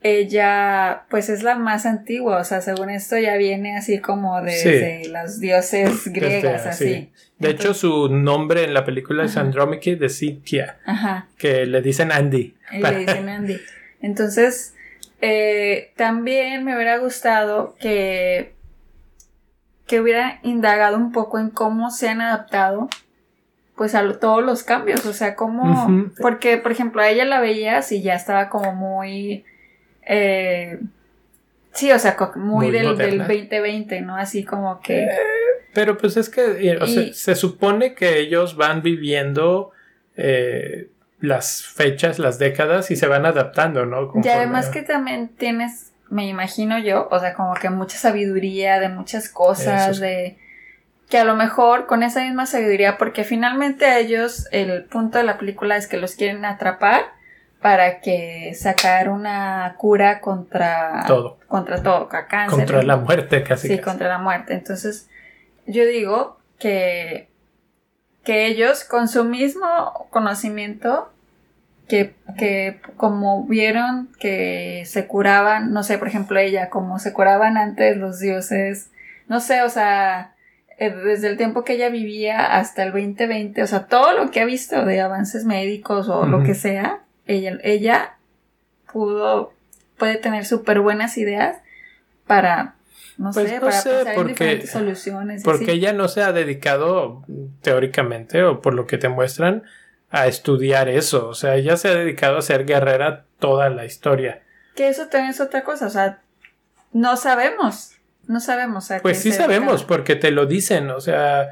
B: ella pues es la más antigua, o sea, según esto ya viene así como de, los dioses griegas, así.
A: De hecho, su nombre en la película es Andromache de Cynthia, que le dicen Andy.
B: le dicen Andy. Entonces, eh, también me hubiera gustado que, que hubiera indagado un poco en cómo se han adaptado pues a todos los cambios, o sea, cómo, porque por ejemplo a ella la veías y ya estaba como muy, eh, sí, o sea, muy, del, del, 2020, ¿no? Así como que... Eh,
A: pero pues es que, o sea, se supone que ellos van viviendo las fechas, las décadas y se van adaptando, ¿no?
B: y además que también tienes, me imagino yo, o sea, como que mucha sabiduría de muchas cosas, de que a lo mejor con esa misma sabiduría, porque finalmente ellos, el punto de la película es que los quieren atrapar para que sacar una cura contra
A: todo.
B: Contra todo, cáncer.
A: Contra la muerte, casi.
B: Sí, contra la muerte. Entonces, yo digo que, que ellos, con su mismo conocimiento, que, que como vieron que se curaban, no sé, por ejemplo, ella, como se curaban antes los dioses, no sé, o sea, desde el tiempo que ella vivía hasta el 2020, o sea, todo lo que ha visto de avances médicos o lo que sea, ella, ella pudo, puede tener súper buenas ideas para, no pues sé, para pensar en diferentes soluciones.
A: Porque ella no se ha dedicado, teóricamente, o por lo que te muestran, a estudiar eso. O sea, ella se ha dedicado a ser guerrera toda la historia.
B: Que eso también es otra cosa, o sea, no sabemos. No sabemos.
A: pues sí sabemos, porque te lo dicen, o sea,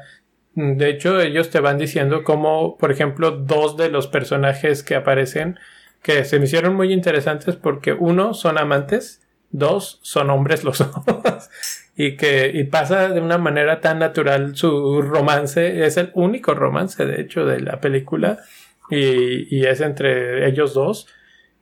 A: de hecho ellos te van diciendo cómo, por ejemplo, dos de los personajes que aparecen, que se me hicieron muy interesantes porque uno son amantes, dos son hombres los dos, y que y pasa de una manera tan natural su romance, es el único romance de hecho de la película, y, y es entre ellos dos,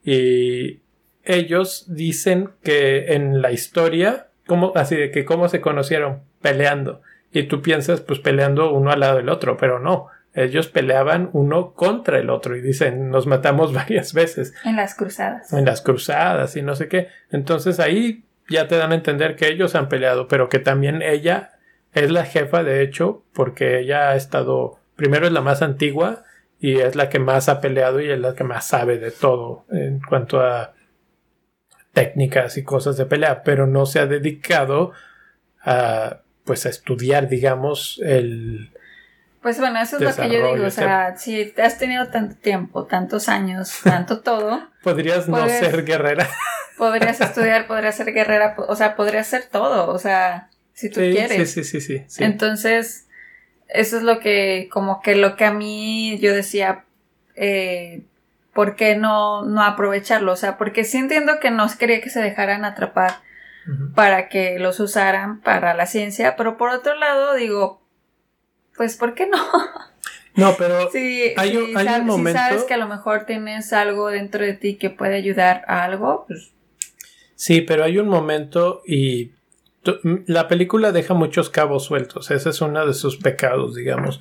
A: y ellos dicen que en la historia ¿Cómo, así de que cómo se conocieron peleando. Y tú piensas, pues peleando uno al lado del otro, pero no. Ellos peleaban uno contra el otro y dicen, nos matamos varias veces.
B: En las cruzadas.
A: En las cruzadas y no sé qué. Entonces ahí ya te dan a entender que ellos han peleado, pero que también ella es la jefa, de hecho, porque ella ha estado, primero es la más antigua y es la que más ha peleado y es la que más sabe de todo en cuanto a técnicas y cosas de pelea, pero no se ha dedicado a pues a estudiar, digamos, el
B: pues bueno, eso es lo que yo digo, o sea, si has tenido tanto tiempo, tantos años, tanto todo,
A: podrías no ser guerrera.
B: podrías estudiar, podrías ser guerrera, o sea, podrías ser todo, o sea, si tú quieres.
A: Sí, sí, sí, sí,
B: Entonces, eso es lo que, como que lo que a mí yo decía, eh, ¿por qué no, no aprovecharlo? O sea, porque sí entiendo que no quería que se dejaran atrapar para que los usaran para la ciencia, pero por otro lado digo, pues ¿por qué no?
A: No, pero hay, un,
B: Si sabes que a lo mejor tienes algo dentro de ti que puede ayudar a algo, pues...
A: Sí, pero hay un momento y la película deja muchos cabos sueltos. Ese es uno de sus pecados, digamos.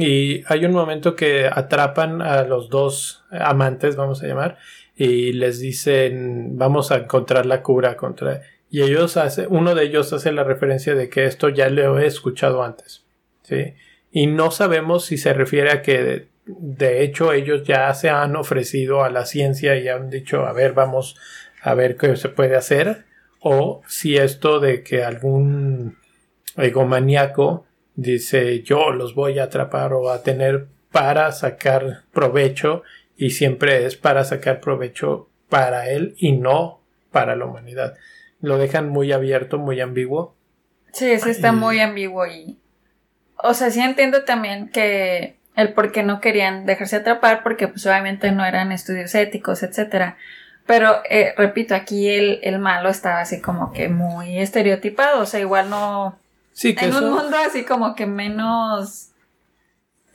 A: Y hay un momento que atrapan a los dos amantes, vamos a llamar, y les dicen, vamos a encontrar la cura contra... Y ellos hace, uno de ellos hace la referencia de que esto ya lo he escuchado antes. ¿sí? Y no sabemos si se refiere a que de hecho ellos ya se han ofrecido a la ciencia y han dicho, a ver, vamos a ver qué se puede hacer. O si esto de que algún egomaníaco dice yo los voy a atrapar o a tener para sacar provecho y siempre es para sacar provecho para él y no para la humanidad lo dejan muy abierto, muy ambiguo.
B: Sí, eso está muy ambiguo y... O sea, sí entiendo también que el por qué no querían dejarse atrapar, porque pues obviamente no eran estudios éticos, etcétera. Pero, eh, repito, aquí el, el, malo estaba así como que muy estereotipado, o sea, igual no... Sí, que en un mundo así como que menos...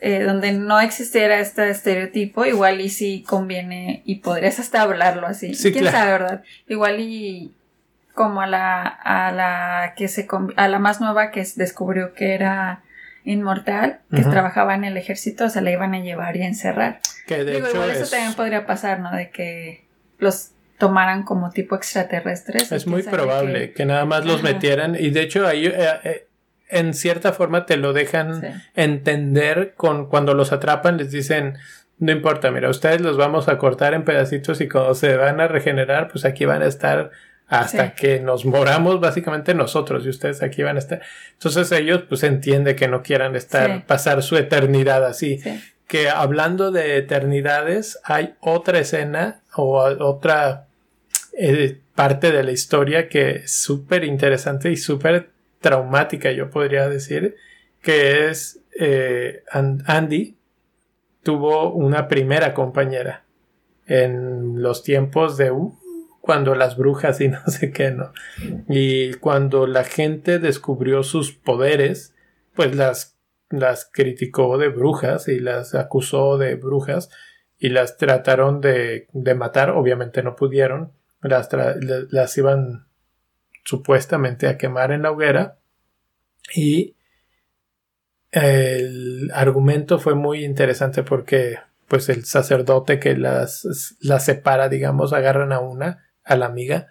B: Eh, donde no existiera este estereotipo, igual y sí conviene y podrías hasta hablarlo así. Sí, ¿Quién sabe, verdad? Igual y como a la, a la que se, a la más nueva que descubrió que era inmortal, que trabajaba en el ejército, se la iban a llevar y encerrar. Que de Digo, igual eso también podría pasar, ¿no? De que los tomaran como tipo extraterrestres.
A: Es muy probable que... nada más los metieran y de hecho ahí eh, eh, en cierta forma te lo dejan entender con cuando los atrapan les dicen no importa, mira, ustedes los vamos a cortar en pedacitos y cuando se van a regenerar, pues aquí van a estar hasta que nos moramos básicamente nosotros y ustedes aquí van a estar. Entonces ellos pues entiende que no quieran estar, pasar su eternidad así. Que hablando de eternidades, hay otra escena o otra eh, parte de la historia que es súper interesante y súper traumática, yo podría decir, que es eh, Andy tuvo una primera compañera en los tiempos de cuando las brujas y no sé qué, ¿no? Y cuando la gente descubrió sus poderes, pues las, las criticó de brujas y las acusó de brujas y las trataron de, de matar, obviamente no pudieron, las, las iban supuestamente a quemar en la hoguera y el argumento fue muy interesante porque pues el sacerdote que las, las separa, digamos, agarran a una a la amiga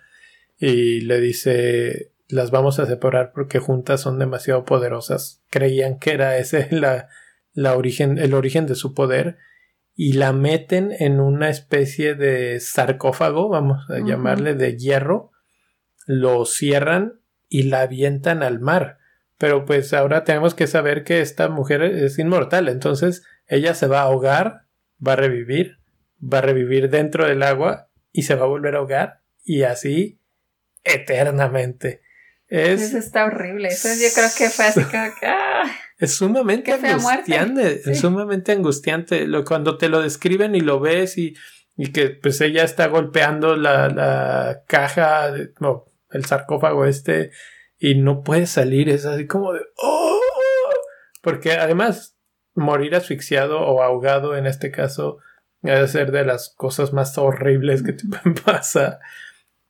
A: y le dice las vamos a separar porque juntas son demasiado poderosas. Creían que era ese la, la origen, el origen de su poder y la meten en una especie de sarcófago, vamos a llamarle de hierro, lo cierran y la avientan al mar. Pero pues ahora tenemos que saber que esta mujer es inmortal, entonces ella se va a ahogar, va a revivir, va a revivir dentro del agua y se va a volver a ahogar y así eternamente. Es,
B: Eso está horrible. Eso yo creo que fue así como que. Ah,
A: es sumamente angustiante. Es sumamente angustiante. Lo, cuando te lo describen y lo ves y, y que pues ella está golpeando la, la caja, no, el sarcófago este y no puede salir. Es así como de. ¡Oh! Porque además, morir asfixiado o ahogado en este caso debe ser de las cosas más horribles que te pasar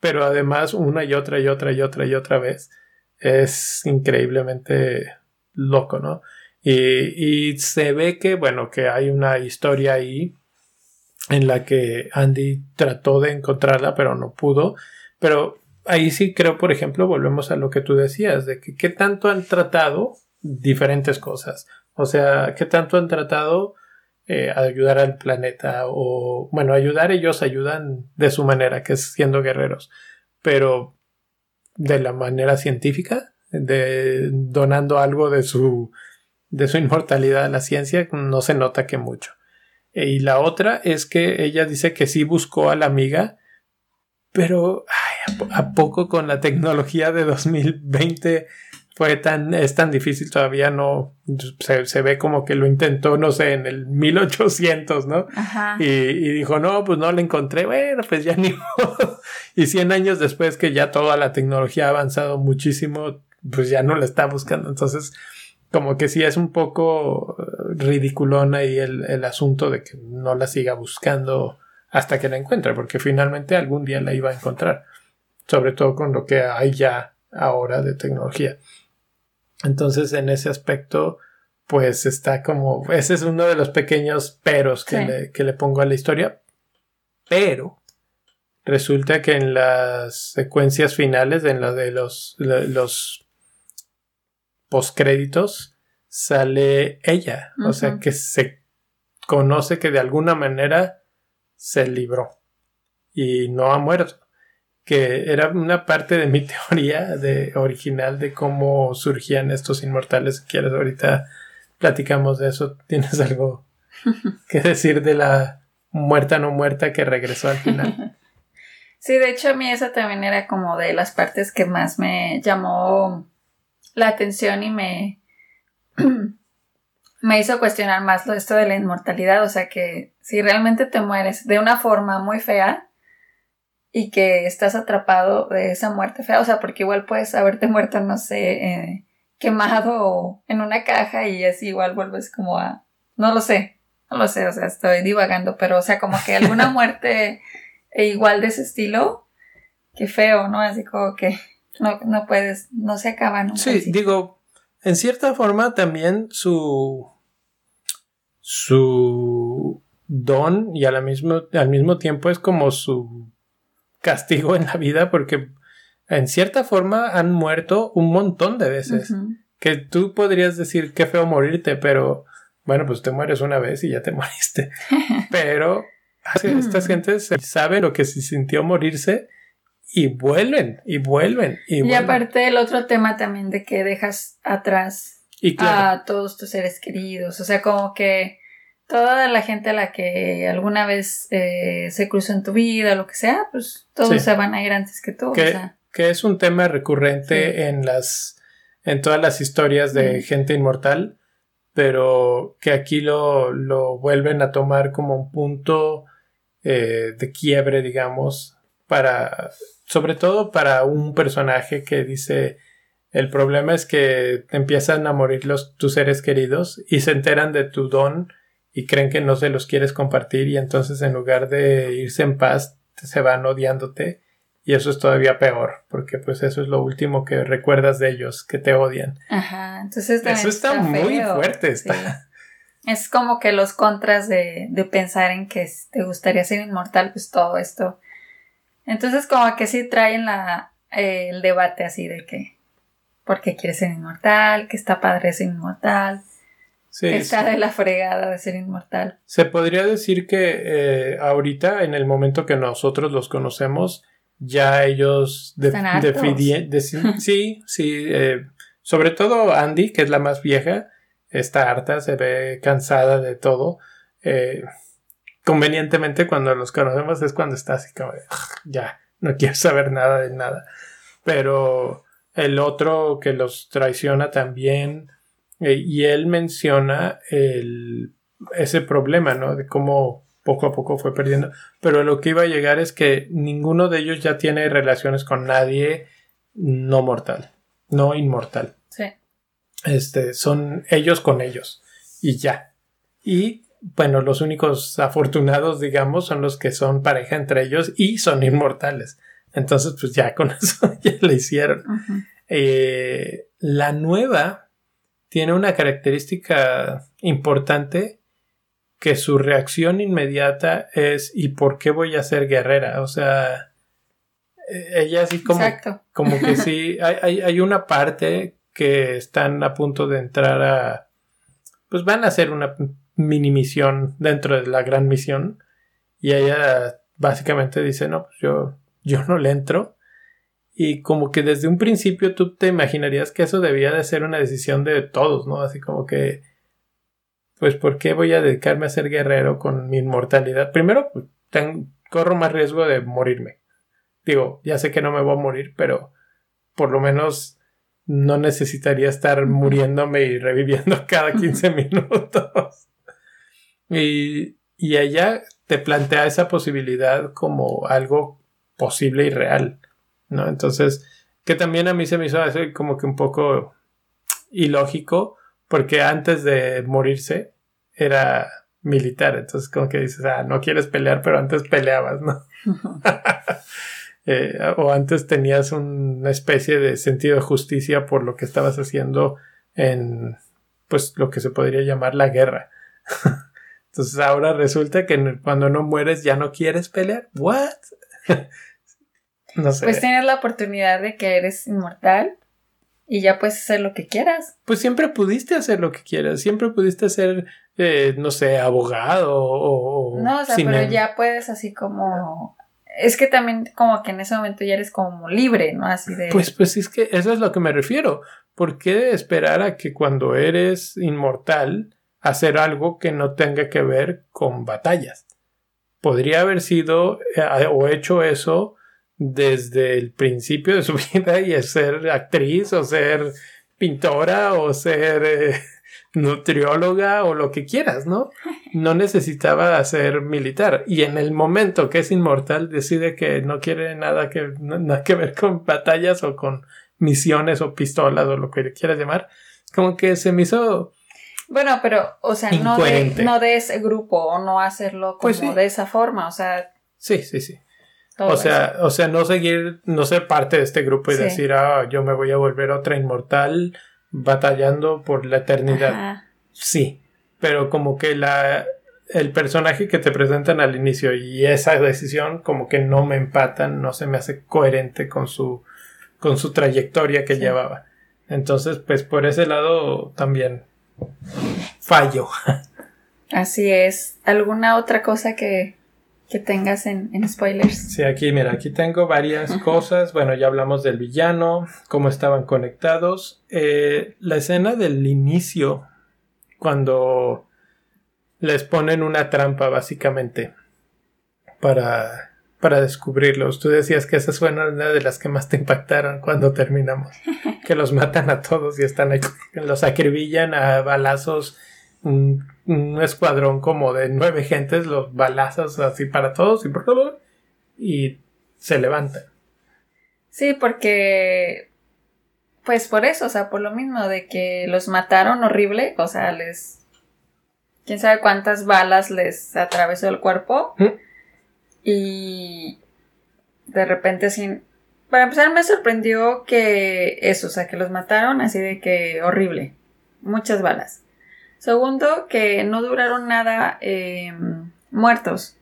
A: pero además una y otra y otra y otra y otra vez es increíblemente loco, ¿no? Y, y se ve que, bueno, que hay una historia ahí en la que Andy trató de encontrarla, pero no pudo. Pero ahí sí creo, por ejemplo, volvemos a lo que tú decías, de que qué tanto han tratado diferentes cosas. O sea, qué tanto han tratado eh, ayudar al planeta o bueno ayudar ellos ayudan de su manera que es siendo guerreros pero de la manera científica de donando algo de su de su inmortalidad a la ciencia no se nota que mucho y la otra es que ella dice que sí buscó a la amiga pero ¿a poco con la tecnología de 2020 fue tan, es tan difícil todavía, no, se, ve como que lo intentó, no sé, en el 1800, ¿no? Ajá. Y, y dijo, no, pues no le encontré, bueno, pues ya ni modo. Y 100 años después que ya toda la tecnología ha avanzado muchísimo, pues ya no la está buscando. Entonces, como que sí es un poco ridiculón ahí el, el asunto de que no la siga buscando hasta que la encuentre, porque finalmente algún día la iba a encontrar, sobre todo con lo que hay ya ahora de tecnología. Entonces, en ese aspecto, pues está como, ese es uno de los pequeños peros que, le, que le pongo a la historia, pero resulta que en las secuencias finales, en la de los, los postcréditos, sale ella, o sea que se conoce que de alguna manera se libró. Y no ha muerto que era una parte de mi teoría de original de cómo surgían estos inmortales. Si quieres, ahorita platicamos de eso. ¿Tienes algo que decir de la muerta no muerta que regresó al final?
B: Sí, de hecho a mí esa también era como de las partes que más me llamó la atención y me me hizo cuestionar más lo esto de la inmortalidad, o sea que si realmente te mueres de una forma muy fea, y que estás atrapado de esa muerte fea, o sea, porque igual puedes haberte muerto, no sé, eh, quemado en una caja y así igual vuelves como a, no lo sé, no lo sé, o sea, estoy divagando, pero o sea, como que alguna muerte igual de ese estilo, qué feo, ¿no? Así como que no, no puedes, no se acaba nunca.
A: Sí, digo, en cierta forma también su su don y mismo, al mismo tiempo es como su castigo en la vida porque en cierta forma han muerto un montón de veces. Que tú podrías decir qué feo morirte, pero bueno, pues te mueres una vez y ya te moriste. pero estas gentes saben lo que se sintió morirse y vuelven, y vuelven, y,
B: y aparte el otro tema también de que dejas atrás a todos tus seres queridos. O sea, como que toda la gente a la que alguna vez eh, se cruzó en tu vida, lo que sea, pues todos se van a ir antes que tú.
A: Que, que es un tema recurrente en las en todas las historias de gente inmortal, pero que aquí lo, lo vuelven a tomar como un punto eh, de quiebre, digamos, para sobre todo para un personaje que dice el problema es que empiezan a morir los tus seres queridos y se enteran de tu don y creen que no se los quieres compartir y entonces en lugar de irse en paz se van odiándote y eso es todavía peor porque pues eso es lo último que recuerdas de ellos que te odian.
B: Ajá, entonces eso
A: está, muy fuerte. Está.
B: Es como que los contras de, de pensar en que te gustaría ser inmortal, pues todo esto. Entonces como que sí traen la, eh, el debate así de que ¿por qué quieres ser inmortal? que está padre ser inmortal? Está de la fregada de ser inmortal.
A: Se podría decir que eh, ahorita, en el momento que nosotros los conocemos, ya ellos sí, sí. Eh, sobre todo Andy, que es la más vieja, está harta, se ve cansada de todo. Eh, convenientemente, cuando los conocemos es cuando está así como ya, no quiero saber nada de nada. Pero el otro que los traiciona también eh, y él menciona el, ese problema, ¿no? De cómo poco a poco fue perdiendo. Pero lo que iba a llegar es que ninguno de ellos ya tiene relaciones con nadie no mortal, no inmortal.
B: Sí.
A: Este, son ellos con ellos. Y ya. Y bueno, los únicos afortunados, digamos, son los que son pareja entre ellos y son inmortales. Entonces, pues ya con eso ya le hicieron. Eh, la nueva tiene una característica importante que su reacción inmediata es ¿y por qué voy a ser guerrera? O sea, e-, ella así como, como que sí, hay, hay, una parte que están a punto de entrar a, pues van a hacer una mini misión dentro de la gran misión y ella básicamente dice, no, pues yo, yo no le entro y como que desde un principio tú te imaginarías que eso debía de ser una decisión de todos, ¿no? Así como que, pues, ¿por qué voy a dedicarme a ser guerrero con mi inmortalidad? Primero, pues, corro más riesgo de morirme. Digo, ya sé que no me voy a morir, pero por lo menos no necesitaría estar muriéndome y reviviendo cada 15 minutos. Y, y ella te plantea esa posibilidad como algo posible y real, ¿no? Entonces, que también a mí se me hizo hacer como que un poco ilógico, porque antes de morirse era militar, entonces como que dices, ah, no quieres pelear, pero antes peleabas, ¿no? Eh, o antes tenías una especie de sentido de justicia por lo que estabas haciendo en, pues, lo que se podría llamar la guerra. Entonces ahora resulta que cuando no mueres ya no quieres pelear. ¿What?
B: no sé. Pues tienes la oportunidad de que eres inmortal y ya puedes hacer lo que quieras.
A: Pues siempre pudiste hacer lo que quieras, siempre pudiste ser, eh, no sé, abogado o...
B: No, o sea, pero ya puedes así como... Es que también como que en ese momento ya eres como libre, ¿no? Así de...
A: Pues, pues es que eso es lo que me refiero. ¿Por qué esperar a que cuando eres inmortal hacer algo que no tenga que ver con batallas? Podría haber sido eh, o hecho eso desde el principio de su vida y es ser actriz o ser pintora o ser eh, nutrióloga o lo que quieras, ¿no? No necesitaba ser militar. Y en el momento que es inmortal decide que no quiere nada que, nada que ver con batallas o con misiones o pistolas o lo que quieras llamar, como que se me hizo...
B: Bueno, pero, o sea, no de, no de, ese grupo o no hacerlo pues como de esa forma, o sea...
A: Sí, sí, sí o sea, o sea, no seguir, no ser parte de este grupo y decir, ah, yo me voy a volver otra inmortal batallando por la eternidad. Sí, pero como que la el personaje que te presentan al inicio y esa decisión como que no me empatan, no se me hace coherente con su con su trayectoria que llevaba. Entonces, pues por ese lado también fallo.
B: Así es. ¿Alguna otra cosa que que tengas en, spoilers.
A: Sí, aquí, mira, aquí tengo varias cosas. Bueno, ya hablamos del villano, cómo estaban conectados. Eh, la escena del inicio, cuando les ponen una trampa, básicamente, para, para descubrirlos. Tú decías que esa fue una de las que más te impactaron cuando terminamos. que los matan a todos y están ahí, los acribillan a balazos un, escuadrón como de nueve gentes, los balazos así para todos y por todo, y se levantan.
B: Sí, porque pues por eso, o sea, por lo mismo de que los mataron horrible, o sea, les quién sabe cuántas balas les atravesó el cuerpo ¿Mm? y de repente sin para empezar me sorprendió que eso, o sea, que los mataron así de que horrible, muchas balas. Segundo, que no duraron nada em, muertos.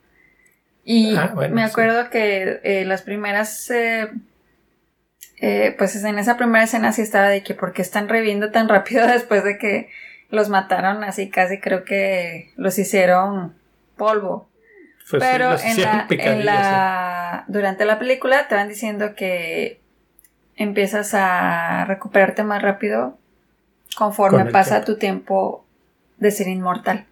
B: Y ah, me acuerdo que eh, las primeras, eh, eh, pues en esa primera escena sí estaba de que por qué están reviviendo tan rápido después de que los mataron así casi creo que los hicieron polvo. Pues Pero en, la, durante la película te van diciendo que empiezas a recuperarte más rápido conforme pasa tu tiempo de ser inmortal.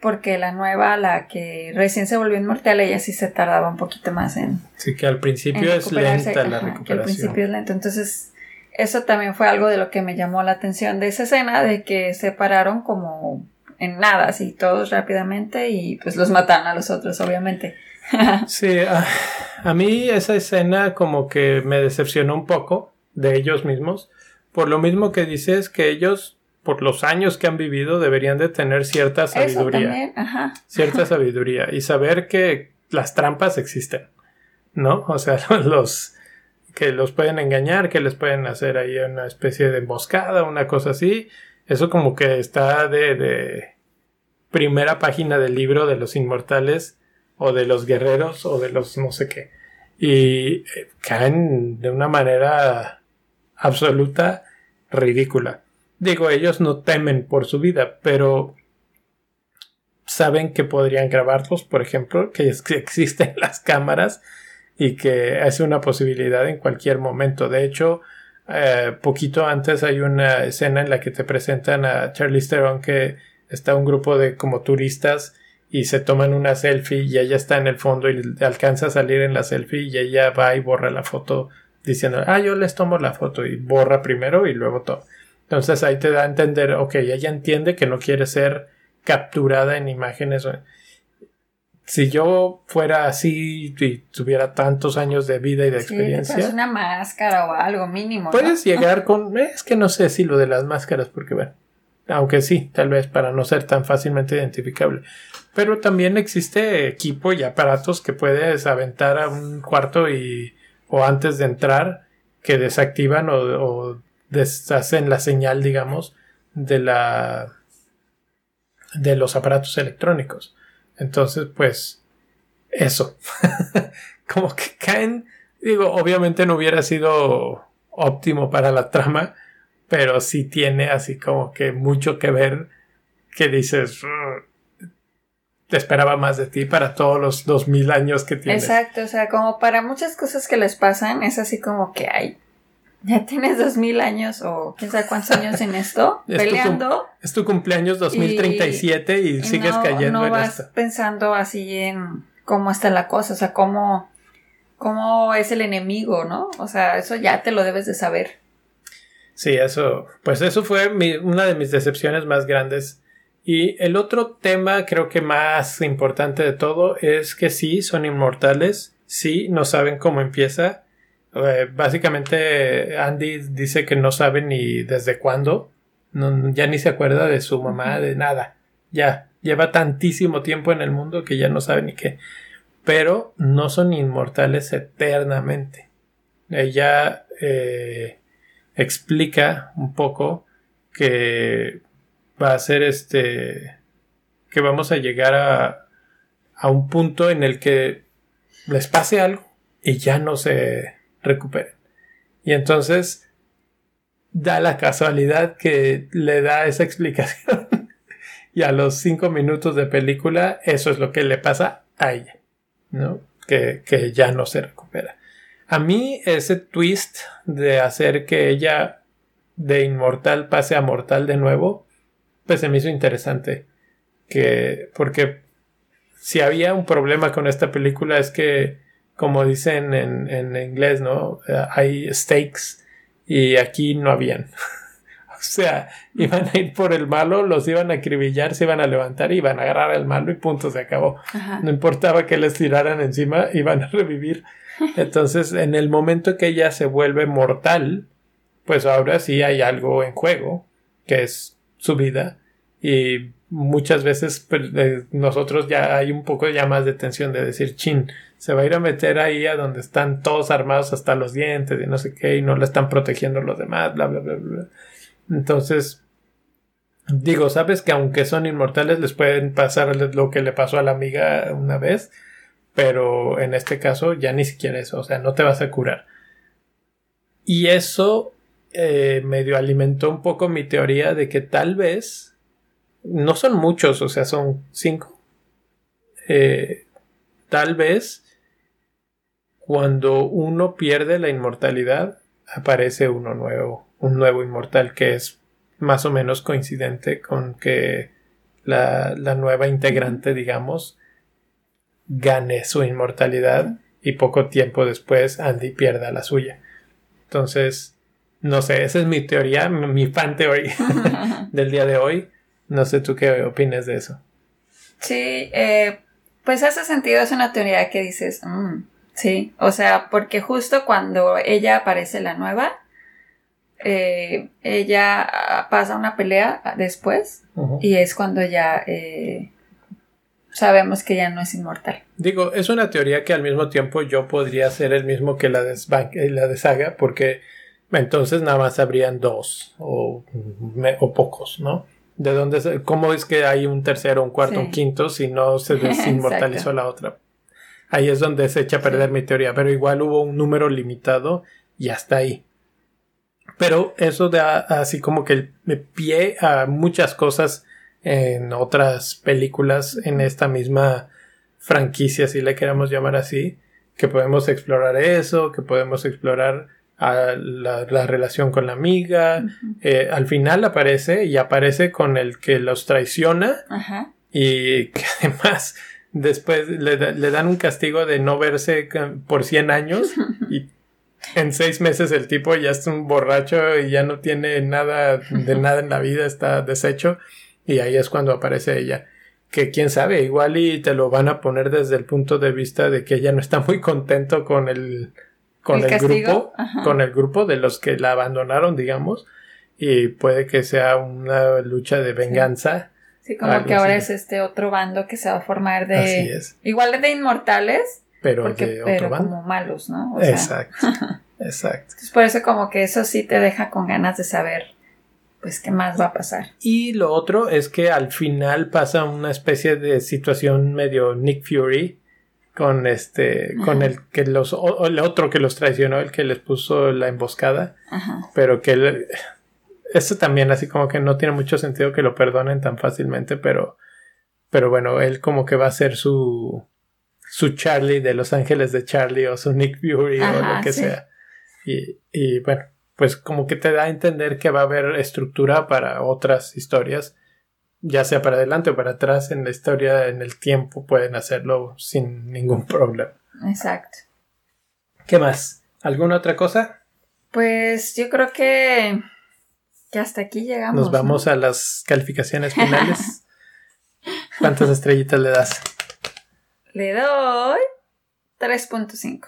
B: Porque la nueva, la que recién se volvió inmortal, ella sí se tardaba un poquito más en.
A: Sí, que al principio es lenta la recuperación. Que
B: al principio es lento. Entonces, eso también fue algo de lo que me llamó la atención de esa escena, de que se pararon como en nada, así todos rápidamente y pues los mataron a los otros, obviamente.
A: sí, a, a mí esa escena como que me decepcionó un poco de ellos mismos. Por lo mismo que dices que ellos por los años que han vivido, deberían de tener cierta sabiduría. Cierta sabiduría y saber que las trampas existen, ¿no? O sea, los que los pueden engañar, que les pueden hacer ahí una especie de emboscada, una cosa así. Eso como que está de, de primera página del libro de los inmortales o de los guerreros o de los no sé qué. Y eh, caen de una manera absoluta ridícula. Digo, ellos no temen por su vida, pero saben que podrían grabarlos, por ejemplo, que existen las cámaras y que es una posibilidad en cualquier momento. De hecho, eh, poquito antes hay una escena en la que te presentan a Charlie Theron que está un grupo de como turistas y se toman una selfie y ella está en el fondo y alcanza a salir en la selfie y ella va y borra la foto diciendo, ah, yo les tomo la foto y borra primero y luego todo. Entonces ahí te da a entender, ok, ella entiende que no quiere ser capturada en imágenes. Si yo fuera así y tuviera tantos años de vida y de experiencia.
B: Pues una máscara o algo mínimo.
A: Puedes llegar con. Es que no sé si lo de las máscaras, porque bueno. Aunque sí, tal vez para no ser tan fácilmente identificable. Pero también existe equipo y aparatos que puedes aventar a un cuarto y. o antes de entrar que desactivan o deshacen la señal, digamos, de la de los aparatos electrónicos. Entonces, pues, eso. Como que caen, digo, obviamente no hubiera sido óptimo para la trama, pero sí tiene así como que mucho que ver que dices, te esperaba más de ti para todos los dos mil años que tienes.
B: Exacto, o sea, como para muchas cosas que les pasan, es así como que hay ya tienes dos mil años o quién sabe cuántos años en esto, peleando.
A: es tu cumpleaños 2037 y, y sigues cayendo
B: no vas pensando así en cómo está la cosa, o sea, cómo, cómo es el enemigo, ¿no? O sea, eso ya te lo debes de saber.
A: Sí, eso, pues eso fue una de mis decepciones más grandes. Y el otro tema, creo que más importante de todo, es que sí, son inmortales, sí, no saben cómo empieza eh, básicamente Andy dice que no sabe ni desde cuándo, ya ni se acuerda de su mamá, de nada, ya lleva tantísimo tiempo en el mundo que ya no sabe ni qué, pero no son inmortales eternamente. Ella eh, explica un poco que va a ser este que vamos a llegar a, a un punto en el que les pase algo y ya no se recuperen. Y entonces da la casualidad que le da esa explicación. y a los cinco minutos de película, eso es lo que le pasa a ella, ¿no? Que, que ya no se recupera. A mí ese twist de hacer que ella de inmortal pase a mortal de nuevo, pues se me hizo interesante. Que, porque si había un problema con esta película es que como dicen en, en inglés, ¿no? Eh, hay stakes y aquí no habían. o sea, iban a ir por el malo, los iban a acribillar, se iban a levantar, iban a agarrar al malo y punto, se acabó. No importaba que les tiraran encima, iban a revivir. Entonces, en el momento que ella se vuelve mortal, pues ahora sí hay algo en juego, que es su vida. Y muchas veces pues, nosotros ya hay un poco ya más de tensión de decir, chin, se va a ir a meter ahí a donde están todos armados hasta los dientes y no sé qué, y no la están protegiendo los demás, bla, bla, bla, bla. Entonces, digo, sabes que aunque son inmortales, les pueden pasar lo que le pasó a la amiga una vez, pero en este caso ya ni siquiera eso, o sea, no te vas a curar. Y eso eh, medio alimentó un poco mi teoría de que tal vez no son muchos, o sea, son cinco. Eh, tal vez cuando uno pierde la inmortalidad, aparece uno nuevo, un nuevo inmortal que es más o menos coincidente con que la, nueva integrante, digamos, gane su inmortalidad y poco tiempo después Andy pierda la suya. Entonces, no sé, esa es mi teoría, mi fan teoría del día de hoy. No sé tú qué opinas de eso.
B: Sí, eh, pues hace sentido, es una teoría que dices, mm, Sí, o sea, porque justo cuando ella aparece la nueva, eh, ella pasa una pelea después y es cuando ya eh, sabemos que ya no es inmortal.
A: Digo, es una teoría que al mismo tiempo yo podría ser el mismo que la de, eh, la de Saga, porque entonces nada más habrían dos o, o pocos, ¿no? ¿De dónde, cómo es que hay un tercero, un cuarto, un quinto si no se desinmortalizó la otra? ahí es donde se echa a perder mi teoría, pero igual hubo un número limitado y hasta ahí. Pero eso da así como que me pie a muchas cosas en otras películas en esta misma franquicia, si le queremos llamar así, que podemos explorar eso, que podemos explorar la, relación con la amiga. Eh, al final aparece y aparece con el que los traiciona y que además después le, dan un castigo de no verse por 100 años y en seis meses el tipo ya es un borracho y ya no tiene nada de nada en la vida, está deshecho. Y ahí es cuando aparece ella. Que quién sabe, igual y te lo van a poner desde el punto de vista de que ella no está muy contento con el, con el, grupo, con el grupo de los que la abandonaron, digamos. Y puede que sea una lucha de venganza.
B: Sí, como que ahora es este otro bando que se va a formar de. Así es. Igual de inmortales, pero de otro bando. como malos, ¿no?
A: exacto. exacto.
B: Entonces, por eso, como que eso sí te deja con ganas de saber pues qué más va a pasar.
A: Y lo otro es que al final pasa una especie de situación medio Nick Fury con este con el que los o, el otro que los traicionó, el que les puso la emboscada, pero que él, eso también así como que no tiene mucho sentido que lo perdonen tan fácilmente, pero pero bueno, él como que va a ser su su Charlie de Los Ángeles de Charlie o su Nick Fury o lo que sea. Y, y bueno, pues como que te da a entender que va a haber estructura para otras historias, ya sea para adelante o para atrás en la historia, en el tiempo, pueden hacerlo sin ningún problema.
B: Exacto.
A: ¿Qué más? ¿Alguna otra cosa?
B: Pues yo creo que, que hasta aquí llegamos.
A: Nos vamos a las calificaciones finales. ¿Cuántas estrellitas le das?
B: Le doy 3.5.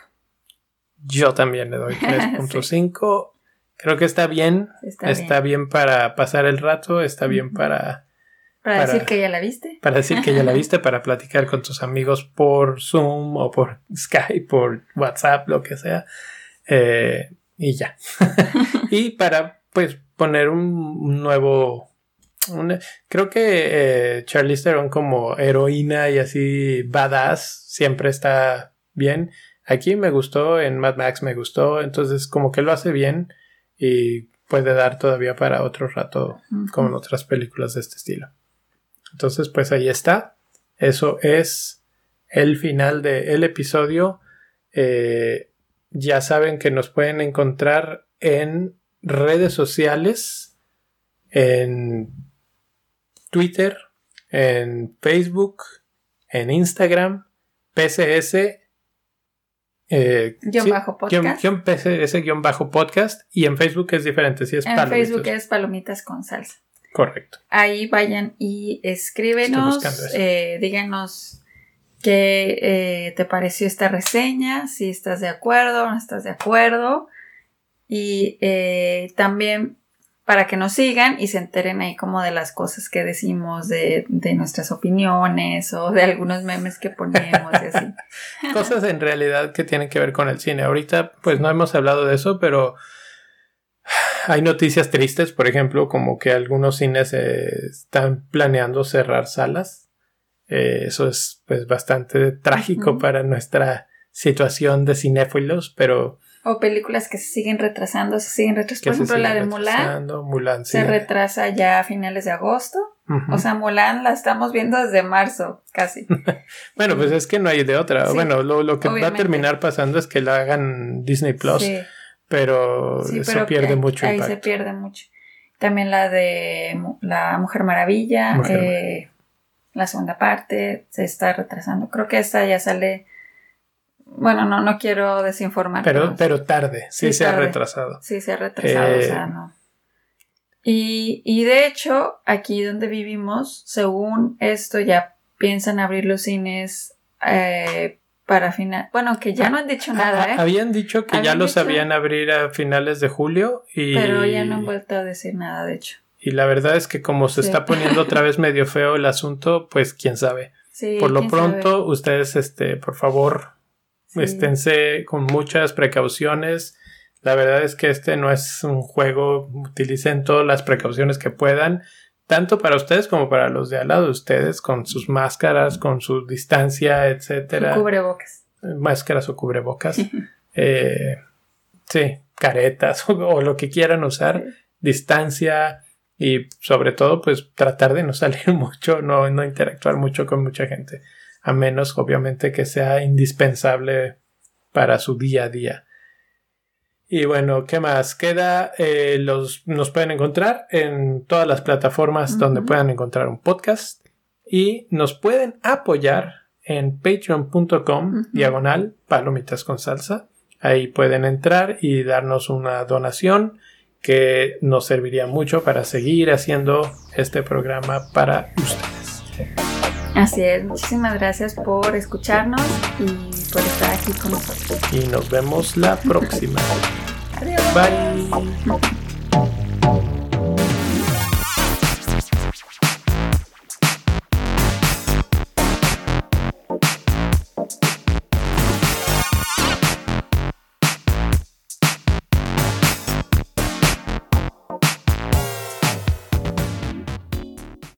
A: Yo también le doy 3.5. Creo que está bien. Está, bien. para pasar el rato, está bien para...
B: Para, decir que ya la viste.
A: Para decir que ya la viste, para platicar con tus amigos por Zoom o por Skype, por WhatsApp, lo que sea. Eh, y ya. y para, pues, poner un, nuevo... creo que eh, Charlize Theron como heroína y así badass siempre está bien. Aquí me gustó, en Mad Max me gustó, entonces como que lo hace bien y puede dar todavía para otro rato como en otras películas de este estilo. Entonces, pues ahí está. Eso es el final del episodio. Eh, ya saben que nos pueden encontrar en redes sociales, en Twitter, en Facebook, en Instagram, PCS
B: eh, guion bajo podcast.
A: ese guion bajo podcast. Y en Facebook es diferente. Si es
B: en Facebook es Palomitas con Salsa.
A: Correcto.
B: Ahí vayan y escríbenos. Eh, díganos qué eh, te pareció esta reseña. Si estás de acuerdo o no estás de acuerdo. Y eh, también para que nos sigan y se enteren ahí como de las cosas que decimos, de, nuestras opiniones o de algunos memes que ponemos y así.
A: cosas en realidad que tienen que ver con el cine. Ahorita pues no hemos hablado de eso, pero hay noticias tristes, por ejemplo, como que algunos cines están planeando cerrar salas. Eh, eso es pues bastante trágico para nuestra situación de cinéfilos, pero
B: o películas que se siguen retrasando, se siguen retrasando. Por ejemplo, la de Mulan. Se retrasa ya a finales de agosto. O sea, Mulan la estamos viendo desde marzo, casi.
A: bueno, pues es que no hay de otra. bueno, lo, que va a terminar pasando es que la hagan Disney Plus. Pero eso pierde mucho
B: Ahí se pierde mucho. También la de La Mujer Maravilla. Eh, la segunda parte se está retrasando. Creo que esta ya sale bueno, no, no quiero desinformar.
A: Pero, pero tarde, sí, se ha retrasado.
B: Sí, se ha retrasado, o sea, eh, no. Y, y de hecho, aquí donde vivimos, según esto, ya piensan abrir los cines eh, para final. Bueno, que ya no han dicho nada, ¿eh?
A: Habían dicho que ya los sabían abrir a finales de julio y.
B: Pero ya no han vuelto a decir nada, de hecho.
A: Y la verdad es que como se está poniendo otra vez medio feo el asunto, pues quién sabe. Sí, por lo pronto, ustedes, este, por favor, Esténse con muchas precauciones. La verdad es que este no es un juego. Utilicen todas las precauciones que puedan. Tanto para ustedes como para los de al lado de ustedes. Con sus máscaras, con su distancia, etcétera.
B: Cubrebocas.
A: Máscaras o cubrebocas. eh, sí, caretas o, lo que quieran usar. Distancia. Y sobre todo, pues tratar de no salir mucho, no, no interactuar mucho con mucha gente a menos obviamente que sea indispensable para su día a día. Y bueno, ¿qué más? Queda, eh, los, nos pueden encontrar en todas las plataformas donde puedan encontrar un podcast y nos pueden apoyar en patreon.com diagonal palomitas con salsa. Ahí pueden entrar y darnos una donación que nos serviría mucho para seguir haciendo este programa para ustedes.
B: Así es, muchísimas gracias por escucharnos y por estar aquí con nosotros.
A: Y nos vemos la próxima.
B: Adiós.
A: Bye.